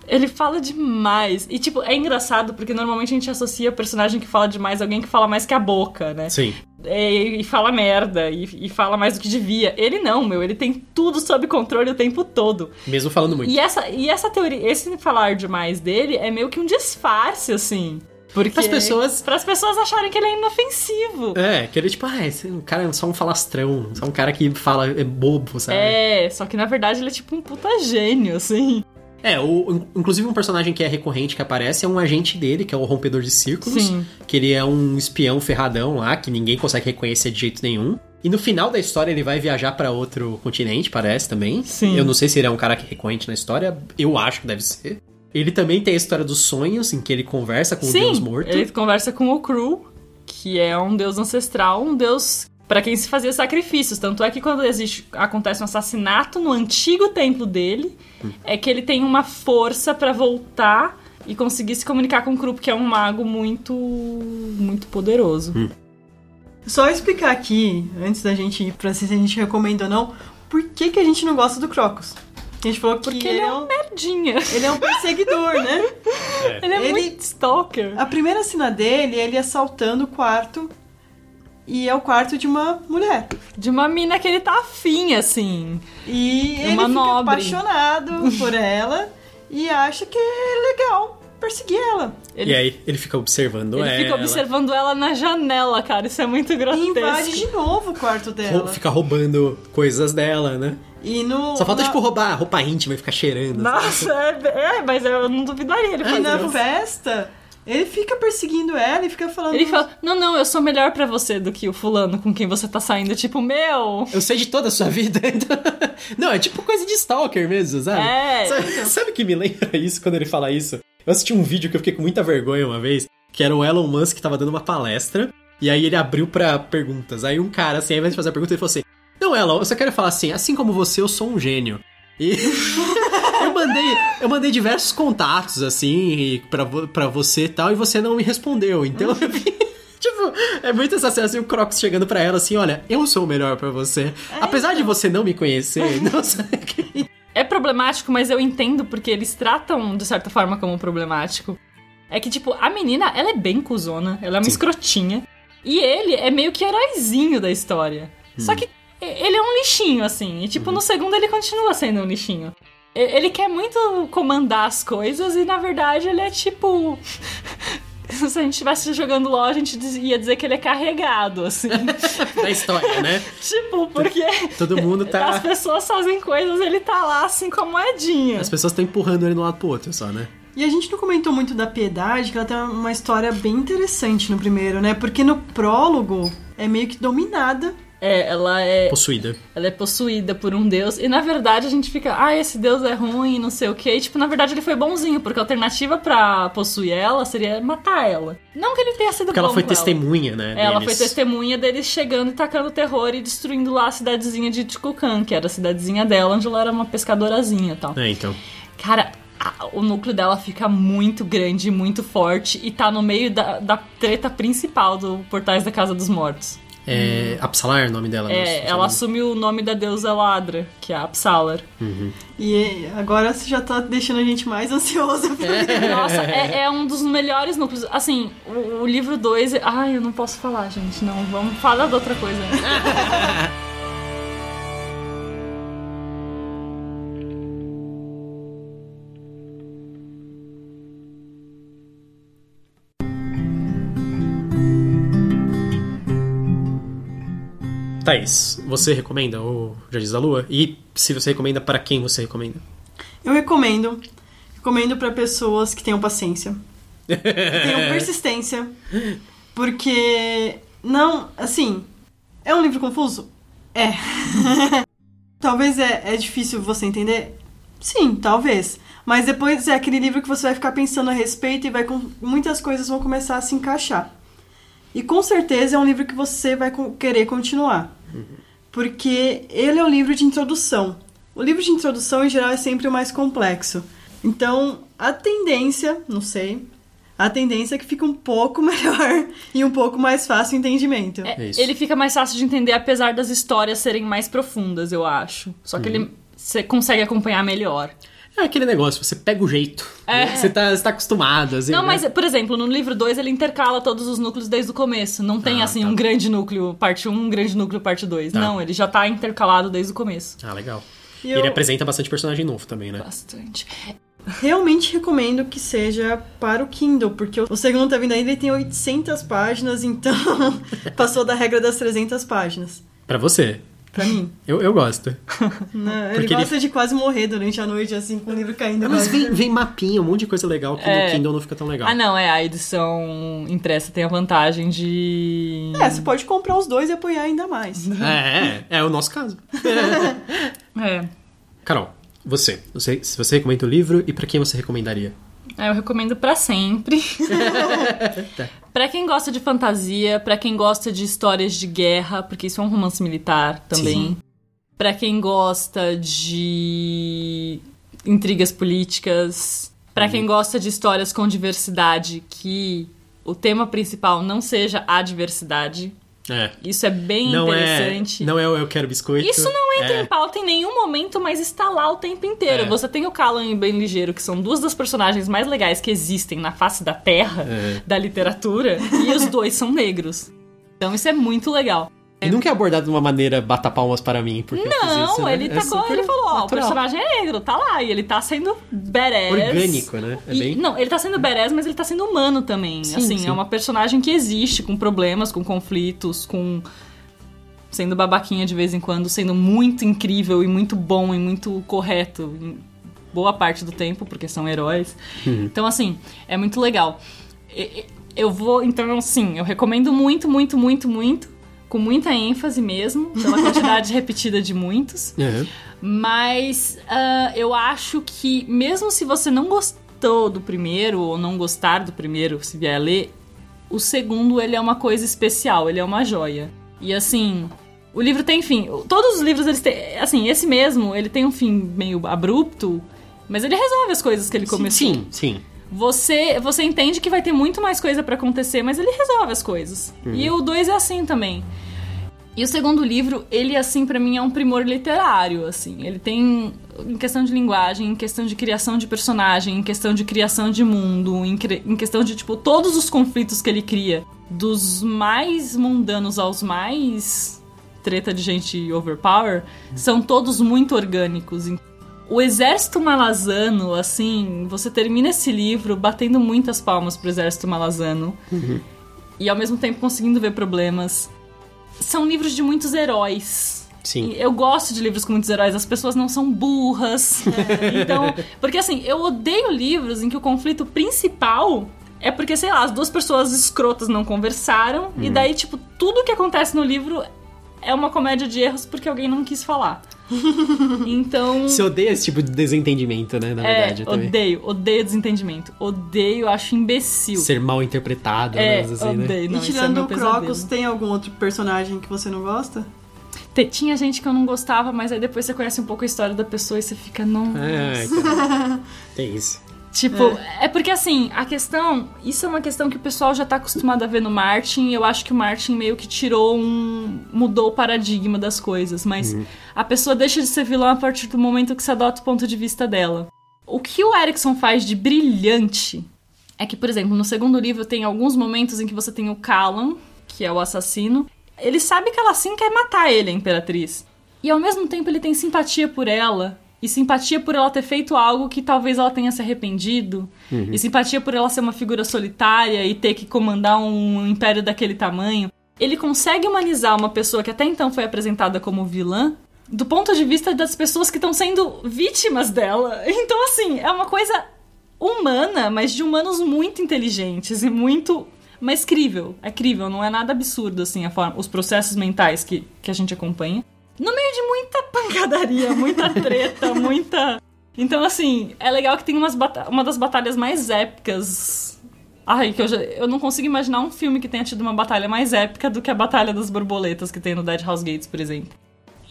Ele fala demais. E, tipo, é engraçado porque normalmente a gente associa personagem que fala demais a alguém que fala mais que a boca, né? Sim. E, e fala merda, e, e fala mais do que devia. Ele não, meu. Ele tem tudo sob controle o tempo todo. Mesmo falando muito. E essa, e essa teoria, esse falar demais dele é meio que um disfarce, assim. Porque, As pessoas- Para as pessoas acharem que ele é inofensivo. É, que ele, tipo, ah, esse cara é só um falastrão, só um cara que fala, é bobo, sabe? É, só que na verdade ele é tipo um puta gênio, assim. É, o, inclusive um personagem que é recorrente que aparece é um agente dele, que é o Rompedor de Círculos. Sim. Que ele é um espião ferradão lá, que ninguém consegue reconhecer de jeito nenhum. E no final da história ele vai viajar pra outro continente, parece também. Sim. Eu não sei se ele é um cara que recorrente na história, eu acho que deve ser. Ele também tem a história dos sonhos, em que ele conversa com o Sim, Deus morto. ele conversa com o Cru, que é um deus ancestral, um deus para quem se fazia sacrifícios. Tanto é que quando existe, acontece um assassinato no antigo templo dele, é que ele tem uma força pra voltar e conseguir se comunicar com o Cru, que é um mago muito muito poderoso. Só explicar aqui, antes da gente ir pra se a gente recomenda ou não, por que, que a gente não gosta do Crocus. A gente falou que Porque ele é um merdinha. ele é um perseguidor, né? Ele é Ele- muito stalker. A primeira cena dele é ele assaltando o quarto. E é o quarto de uma mulher. De uma mina que ele tá afim, assim. E ele uma fica nobre. apaixonado por ela e acha que é legal perseguir ela. Ele, E aí ele fica observando ele ela. fica observando ela na janela, cara. Isso é muito E grotesco. invade de novo o quarto rou- dela. Fica roubando coisas dela, né? E no. Só falta, na... tipo, roubar roupa íntima e ficar cheirando. Nossa, é, é, mas eu não duvidaria ele E na fazer isso. festa, ele fica perseguindo ela e fica falando. Ele fala, não, não, eu sou melhor pra você do que o fulano com quem você tá saindo. Tipo, meu... Eu sei de toda a sua vida. então- Não, é tipo coisa de stalker mesmo, sabe? É. Sabe, sabe o que me lembra isso quando ele fala isso? Eu assisti um vídeo que eu fiquei com muita vergonha uma vez, que era o Elon Musk que tava dando uma palestra, e aí ele abriu pra perguntas. Aí um cara, assim, ao invés de fazer a pergunta, ele falou assim: Não, Elon, eu só quero falar assim, assim como você, eu sou um gênio. E mandei, eu mandei diversos contatos, assim, pra, pra você e tal, e você não me respondeu. Então eu vi. Tipo, é muito essa cena assim, o Crocs chegando pra ela assim, olha, eu sou o melhor pra você. Apesar de você não me conhecer, não sei. É problemático, mas eu entendo porque eles tratam, de certa forma, como problemático. É que, tipo, a menina, ela é bem cuzona, ela é uma Sim. escrotinha. E ele é meio que heróizinho da história. Só que ele é um lixinho, assim. E, tipo, no segundo ele continua sendo um lixinho. Ele quer muito comandar as coisas e, na verdade, ele é tipo. Se a gente estivesse jogando LOL, a gente ia dizer que ele é carregado, assim. da história, né? tipo, porque Todo mundo as tá. pessoas fazem coisas, ele tá lá, assim, com a moedinha. As pessoas estão empurrando ele de um lado pro outro só, né? E a gente não comentou muito da Piedade, que ela tem uma história bem interessante no primeiro, né? Porque no prólogo é meio que dominada. É, ela é, Possuída. ela é possuída por um deus. E na verdade a gente fica, ah, esse deus é ruim, não sei o quê. E, tipo, na verdade ele foi bonzinho, porque a alternativa pra possuir ela seria matar ela. Não que ele tenha sido Porque bom ela foi testemunha, né? Ela deles. foi testemunha deles chegando e tacando terror e destruindo lá a cidadezinha de Tikukan, que era a cidadezinha dela, onde ela era uma pescadorazinha e tal. É, então. Cara, o núcleo dela fica muito grande, muito forte e tá no meio da, da treta principal do Portais da Casa dos Mortos. É. Apsalar é o nome dela, né? É, ela assumiu o nome da deusa Ladra, que é a Apsalar. E agora você já tá deixando a gente mais ansiosa pra ver. Nossa, é, é um dos melhores núcleos. Assim, o, o livro 2. Ai, eu não posso falar, gente. Não, vamos falar de outra coisa. Thaís, você recomenda o Jardim da Lua? E se você recomenda, para quem você recomenda? Eu recomendo. Recomendo pra pessoas que tenham paciência. Que tenham persistência. Porque. Não, assim. É um livro confuso? É. talvez é, é difícil você entender? Sim, talvez. Mas depois é aquele livro que você vai ficar pensando a respeito e vai com, muitas coisas vão começar a se encaixar. E com certeza é um livro que você vai querer continuar. Porque ele é o livro de introdução. O livro de introdução, em geral, é sempre o mais complexo. Então, a tendência, não sei, a tendência é que fica um pouco melhor e um pouco mais fácil o entendimento. É, isso. ele fica mais fácil de entender, apesar das histórias serem mais profundas, eu acho. Só que ele. Você consegue acompanhar melhor. É aquele negócio, você pega o jeito. É. né? Você, tá, você tá acostumado, assim. Não, né? mas, por exemplo, no livro 2 ele intercala todos os núcleos desde o começo. Não tem, Ah, assim, tá. um grande núcleo parte 1, um grande núcleo parte 2. Tá. Não, ele já tá intercalado desde o começo. Ah, legal. E Ele eu apresenta bastante personagem novo também, né? Bastante. realmente recomendo que seja para o Kindle, porque o segundo tá vindo aí, ele tem 800 páginas, então passou da regra das 300 páginas. Pra você. Pra mim. Eu, eu gosto. Não, ele Porque ele- gosta de quase morrer durante a noite, assim, com o livro caindo. Mas vem, vem mapinha, um monte de coisa legal que É. no Kindle não fica tão legal. Ah, não, é. A edição impressa tem a vantagem de. É, você pode comprar os dois e apoiar ainda mais. É, é, é o nosso caso. É. Carol, você, você, se você recomenda o livro e pra quem você recomendaria? É, Eu recomendo pra sempre. Pra quem gosta de fantasia, pra quem gosta de histórias de guerra, porque isso é um romance militar também. Pra quem gosta de intrigas políticas, Pra quem gosta de histórias com diversidade, que o tema principal não seja a diversidade. É. Isso é bem Não interessante. é, não é o eu quero biscoito. Isso não entra é. em pauta em nenhum momento, mas está lá o tempo inteiro. É. Você tem o Callan e o Bem Ligeiro, que são duas das personagens mais legais que existem na face da Terra, É. da literatura, e os dois são negros. Então isso é muito legal. E nunca é abordado de uma maneira bata palmas para mim, porque Não, isso, né? ele, É tacou, ele falou, ó, o natural. personagem é negro, tá lá, e ele tá sendo badass. Orgânico, né? É E- bem... Não, ele tá sendo badass, mas ele tá sendo humano também. Sim, assim, sim. é uma personagem que existe, com problemas, com conflitos, com. sendo babaquinha de vez em quando, sendo muito incrível e muito bom e muito correto boa parte do tempo, porque são heróis. Uhum. Então, assim, é muito legal. Eu vou, então, assim, eu recomendo muito, muito, muito, muito. Com muita ênfase mesmo, pela quantidade repetida de muitos. É. Mas ah, eu acho que, mesmo se você não gostou do primeiro, ou não gostar do primeiro, se vier a ler, o segundo ele é uma coisa especial, ele é uma joia. E assim, o livro tem fim. Todos os livros, eles têm. Assim, esse mesmo, ele tem um fim meio abrupto, mas ele resolve as coisas que ele começou. Sim, sim. Você, você entende que vai ter muito mais coisa pra acontecer, mas ele resolve as coisas. E o 2 é assim também. E o segundo livro, ele assim pra mim é um primor literário, assim. Ele tem em questão de linguagem, em questão de criação de personagem, em questão de criação de mundo, em, em questão de tipo todos os conflitos que ele cria, dos mais mundanos aos mais treta de gente overpower, são todos muito orgânicos. O exército malazano, assim, você termina esse livro batendo muitas palmas pro exército malazano e ao mesmo tempo conseguindo ver problemas. São livros de muitos heróis. Sim. Eu gosto de livros com muitos heróis, as pessoas não são burras. Então, porque assim, eu odeio livros em que o conflito principal é porque, sei lá, as duas pessoas escrotas não conversaram e daí, tipo, tudo que acontece no livro é uma comédia de erros porque alguém não quis falar. Então. Você odeia esse tipo de desentendimento, né? Na É, verdade, também. odeio, odeio desentendimento. Odeio, acho imbecil. Ser mal interpretado, é, mas assim, né? odeio. Não, e é tirando meu o. Crocus, tem algum outro personagem que você não gosta? Tinha gente que eu não gostava, mas aí depois você conhece um pouco a história da pessoa e você fica, não. É. Tem isso. Tipo, é. porque assim, a questão. Isso é uma questão que o pessoal já tá acostumado a ver no Martin. e Eu acho que o Martin meio que tirou um. mudou o paradigma das coisas. Mas a pessoa deixa de ser vilã a partir do momento que se adota o ponto de vista dela. O que o Erickson faz de brilhante é que, por exemplo, no segundo livro tem alguns momentos em que você tem o Callan, que é o assassino. Ele sabe que ela sim quer matar ele, a Imperatriz. E ao mesmo tempo ele tem simpatia por ela. E simpatia por ela ter feito algo que talvez ela tenha se arrependido. E simpatia por ela ser uma figura solitária e ter que comandar um império daquele tamanho. Ele consegue humanizar uma pessoa que até então foi apresentada como vilã do ponto de vista das pessoas que estão sendo vítimas dela. Então, assim, é uma coisa humana, mas de humanos muito inteligentes e muito. Mas crível. É crível, não é nada absurdo, assim, a forma, os processos mentais que, que a gente acompanha. No meio de muita pancadaria, muita treta, muita. Então, assim, é legal que tem umas bata- uma das batalhas mais épicas. Ai, que eu, já, eu não consigo imaginar um filme que tenha tido uma batalha mais épica do que a Batalha das Borboletas que tem no Dead House Gates, por exemplo.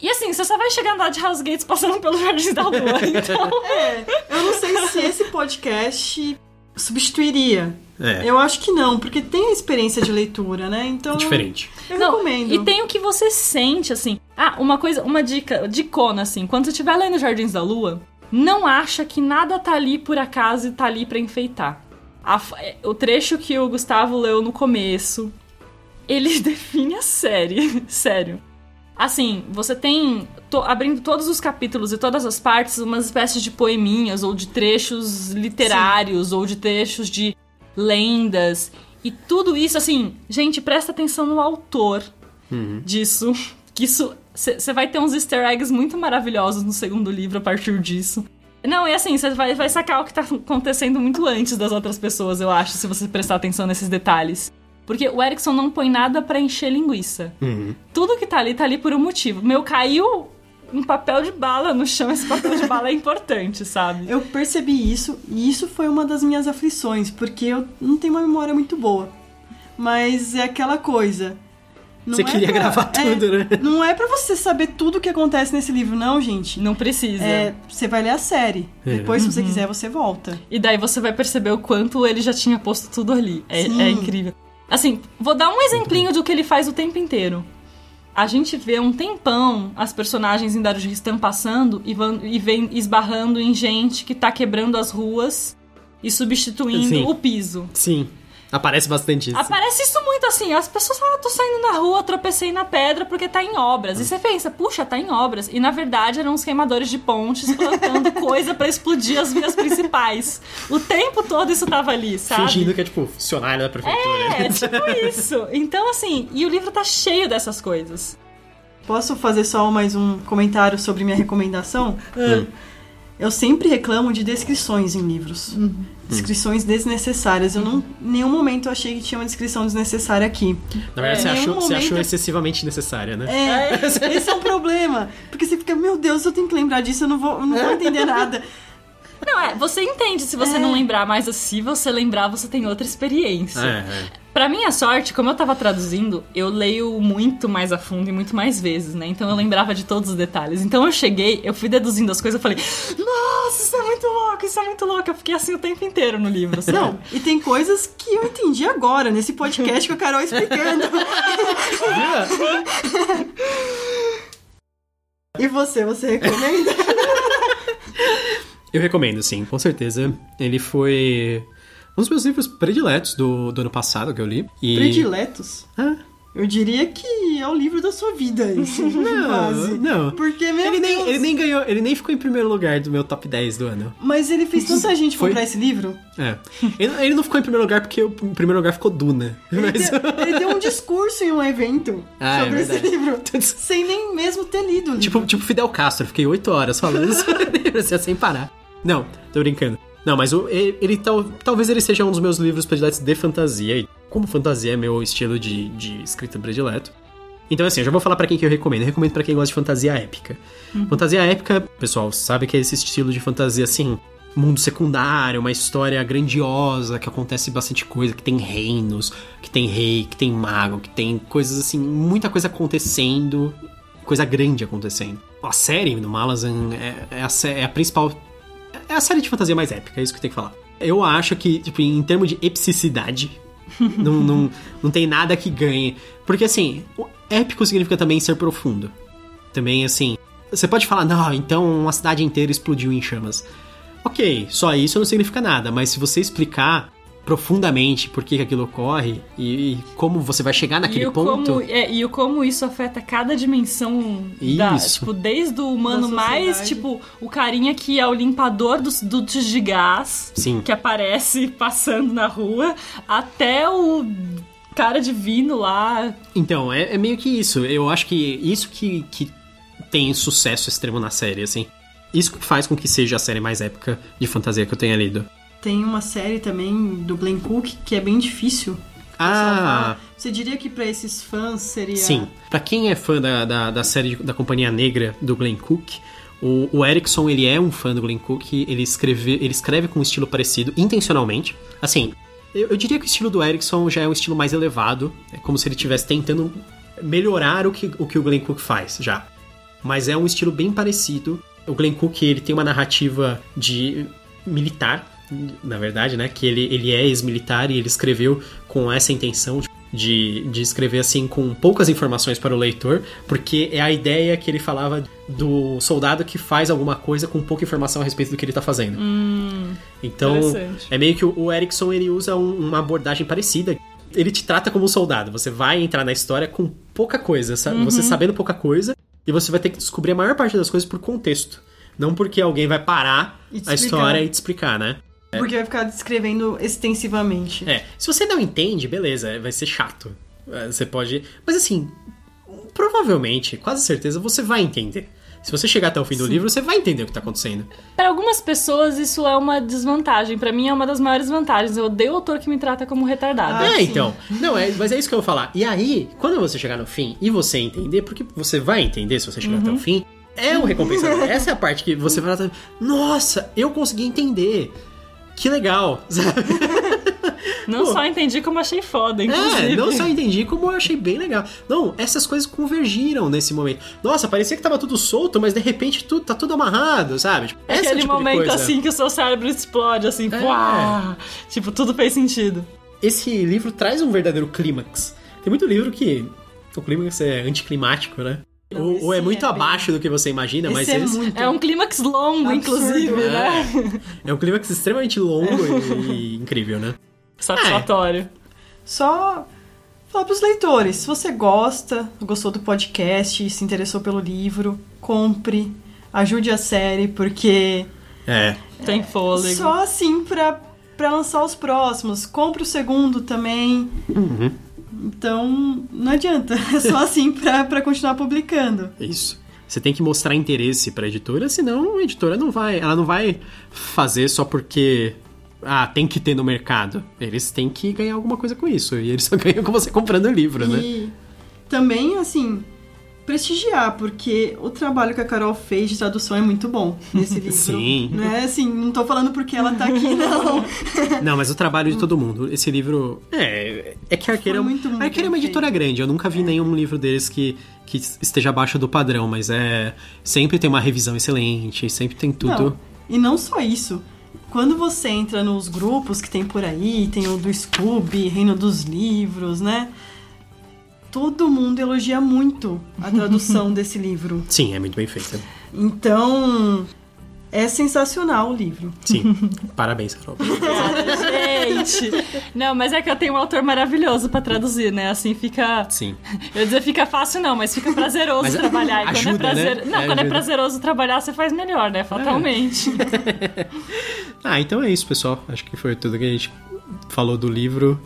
E assim, você só vai chegar no Dead House Gates passando pelo Jardim da Lua, então. É, eu não sei se esse podcast substituiria. É. Eu acho que não, porque tem a experiência de leitura, né? Então. É diferente. Eu Não, recomendo. E tem o que você sente, assim. Ah, uma coisa, uma dica, dicona, assim. Quando você estiver lendo Jardins da Lua, não acha que nada tá ali por acaso e tá ali pra enfeitar. A f- é, o trecho que o Gustavo leu no começo, ele define a série. Sério. Assim, você tem, to- abrindo todos os capítulos e todas as partes, umas espécies de poeminhas ou de trechos literários ou de trechos de lendas. E tudo isso, assim, gente, presta atenção no autor disso. Que isso Você vai ter uns easter eggs muito maravilhosos no segundo livro a partir disso. Não, e assim, você vai, vai sacar o que tá acontecendo muito antes das outras pessoas, eu acho, se você prestar atenção nesses detalhes. Porque o Erickson não põe nada para encher linguiça. Uhum. Tudo que tá ali, tá ali por um motivo. Meu, caiu um papel de bala no chão, esse papel de bala é importante, sabe? Eu percebi isso, e isso foi uma das minhas aflições, porque eu não tenho uma memória muito boa. Mas é aquela coisa. Não Você é queria pra- gravar é, tudo, né? Não é pra você saber tudo o que acontece nesse livro, não, gente. Não precisa. É, você vai ler a série. É. Depois, se você quiser, você volta. E daí você vai perceber o quanto ele já tinha posto tudo ali. É, é incrível. Assim, vou dar um exemplinho do que ele faz o tempo inteiro. A gente vê um tempão as personagens em Darujistan passando e, vão, e vem esbarrando em gente que tá quebrando as ruas e substituindo Sim. o piso. Sim. Aparece bastante isso. Aparece isso muito assim, as pessoas falam, ah, tô saindo na rua, tropecei na pedra porque tá em obras. E você pensa, puxa, tá em obras. E na verdade eram os queimadores de pontes plantando coisa pra explodir as vias principais. O tempo todo isso tava ali, sabe? Fingindo que é, tipo, funcionário da prefeitura. É, tipo isso. Então, assim, e o livro tá cheio dessas coisas. Posso fazer só mais um comentário sobre minha recomendação? Hum. Eu sempre reclamo de descrições em livros. Descrições desnecessárias. Eu não, em nenhum momento eu achei que tinha uma descrição desnecessária aqui. Na verdade, É, você, achou, nenhum você achou momento- excessivamente necessária, né? É, esse é um problema. Porque você fica, meu Deus, eu tenho que lembrar disso, eu não vou, eu não vou entender nada. Não, é, você entende se você É. não lembrar, mas se você lembrar, você tem outra experiência. É, é. Pra minha sorte, como eu tava traduzindo, eu leio muito mais a fundo e muito mais vezes, né? Então eu lembrava de todos os detalhes. Então eu cheguei, eu fui deduzindo as coisas, eu falei, nossa, isso é muito louco, isso é muito louco. Eu fiquei assim o tempo inteiro no livro, sabe? Não, e tem coisas que eu entendi agora, nesse podcast com a Carol explicando. e você, você recomenda? Eu recomendo, sim, com certeza. Ele foi um dos meus livros prediletos do, do ano passado que eu li. E... Prediletos? Ah, Eu diria que é o livro da sua vida, isso. quase. não. Porque, meu Ele nem, Deus. ele nem ganhou, ele nem ficou em primeiro lugar do meu top 10 do ano. Mas ele fez tanta gente Foi? comprar esse livro. É. Ele, ele não ficou em primeiro lugar porque o primeiro lugar ficou Duna. Ele, Mas- deu, ele deu um discurso em um evento Ah, é sobre esse verdade. livro. Sem nem mesmo ter lido o livro. Tipo, tipo Fidel Castro, fiquei oito horas falando sobre livro, assim, sem parar. Não, tô brincando. Não, mas o, ele, ele tal, talvez ele seja um dos meus livros prediletos de fantasia. E como fantasia é meu estilo de, de escrita predileto. Então, assim, eu já vou falar pra quem que eu recomendo. Eu recomendo pra quem gosta de fantasia épica. Fantasia épica, pessoal, sabe que é esse estilo de fantasia, assim, mundo secundário, uma história grandiosa, que acontece bastante coisa, que tem reinos, que tem rei, que tem mago, que tem coisas, assim, muita coisa acontecendo coisa grande acontecendo. A série no Malazan é, é a, é a principal. É a série de fantasia mais épica, é isso que eu tenho que falar. Eu acho que, tipo, em termos de epicidade, não, não, não tem nada que ganhe. Porque, assim, o épico significa também ser profundo. Também, assim, você pode falar, não, então uma cidade inteira explodiu em chamas. Ok, só isso não significa nada, mas se você explicar profundamente por que, que aquilo ocorre e, e como você vai chegar naquele e, ponto. como, é, e o como isso afeta cada dimensão da, Isso. tipo, desde o humano Da mais, tipo, o carinha que é o limpador dos dutos de gás Sim. que aparece passando na rua, até o cara divino lá. Então, é, é meio que isso. Eu acho que isso que, que tem sucesso extremo na série, assim. Isso que faz com que seja a série mais épica de fantasia que eu tenha lido. Tem uma série também do Glenn Cook que é bem difícil. Ah, Você diria que pra esses fãs seria. sim. Pra quem é fã da, da, da série da Companhia Negra do Glenn Cook, o, o Erickson, ele é um fã do Glenn Cook, ele escreve, ele escreve com um estilo parecido, intencionalmente. Assim, eu, eu diria que o estilo do Erickson já é um estilo mais elevado, é como se ele estivesse tentando melhorar o que, o que o Glenn Cook faz, já. Mas é um estilo bem parecido. O Glenn Cook, ele tem uma narrativa de militar, na verdade, né? Que ele, ele é ex-militar e ele escreveu com essa intenção de, de escrever assim com poucas informações para o leitor, porque é a ideia que ele falava do soldado que faz alguma coisa com pouca informação a respeito do que ele tá fazendo. então, interessante. é meio que o, o Erickson ele usa um- uma abordagem parecida. Ele te trata como um soldado. Você vai entrar na história com pouca coisa, sa- você sabendo pouca coisa, e você vai ter que descobrir a maior parte das coisas por contexto. Não porque alguém vai parar a explicar. história e te explicar, né? Porque vai ficar descrevendo extensivamente. É, se você não entende, beleza, vai ser chato. É, Você pode. Mas assim, provavelmente, quase certeza, você vai entender. Se você chegar até o fim do livro, você vai entender o que tá acontecendo. Para algumas pessoas isso é uma desvantagem. Para mim é uma das maiores vantagens. Eu odeio o autor que me trata como retardado. Ah, é, então. Não, é, mas é isso que eu vou falar. E aí, quando você chegar no fim e você entender, porque você vai entender se você chegar até o fim, é um recompensador. Essa é a parte que você vai falar, nossa, eu consegui entender. Que legal, sabe? Não Pô. só entendi como achei foda, inclusive. É, não só entendi como eu achei bem legal. Não, essas coisas convergiram nesse momento. Nossa, parecia que tava tudo solto, mas de repente tudo, tá tudo amarrado, sabe? Tipo, é Aquele tipo momento assim que o seu cérebro explode, assim, É. uau! Tipo, tudo fez sentido. Esse livro traz um verdadeiro clímax. Tem muito livro que o clímax é anticlimático, né? Não, ou, ou é muito é bem- abaixo do que você imagina, mas Esse é esse muito. É um clímax longo, Absurdo. inclusive, né? é, é um clímax extremamente longo e, e incrível, né? Satisfatório. Só falar pros leitores, se você gosta, gostou do podcast, se interessou pelo livro, compre, ajude a série, porque É. Tem fôlego. só assim pra, pra lançar os próximos. Compre o segundo também. Uhum. Então, não adianta. É só assim pra, pra continuar publicando. Isso. Você tem que mostrar interesse pra editora, senão a editora não vai. Ela não vai fazer só porque. Ah, tem que ter no mercado. Eles têm que ganhar alguma coisa com isso. E eles só ganham com você comprando o livro, né? E também, assim, prestigiar, porque o trabalho que a Carol fez de tradução é muito bom nesse livro. Sim. Não é assim, não tô falando porque ela tá aqui, não. Não, mas o trabalho de todo mundo. Esse livro. É. É que a Arqueira. Foi muito, muito Arqueira é uma editora grande. Eu nunca vi nenhum livro deles que, que esteja abaixo do padrão, mas é. Sempre tem uma revisão excelente, sempre tem tudo. Não, e não só isso. Quando você entra nos grupos que tem por aí, tem o do Scooby, Reino dos Livros, né? Todo mundo elogia muito a tradução desse livro. Sim, é muito bem feita. Então, é sensacional o livro. Sim. Parabéns, Carol. Obrigada, gente. Não, mas é que eu tenho um autor maravilhoso pra traduzir, né? Assim fica. Sim. Eu ia dizer fica fácil, não, mas fica prazeroso Mas trabalhar. E quando ajuda, é prazer... né? Não, É, quando é ajuda. prazeroso trabalhar, você faz melhor, né? Fatalmente. Ah, então é isso, pessoal. Acho que foi tudo que a gente falou do livro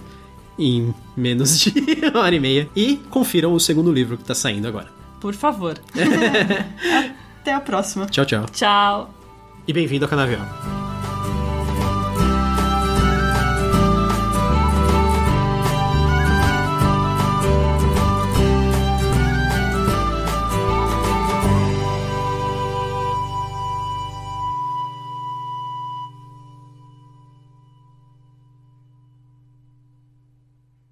em menos de uma hora e meia. E confiram o segundo livro que tá saindo agora. Por favor. Até a próxima. Tchau, tchau. Tchau. E bem-vindo ao Canavial.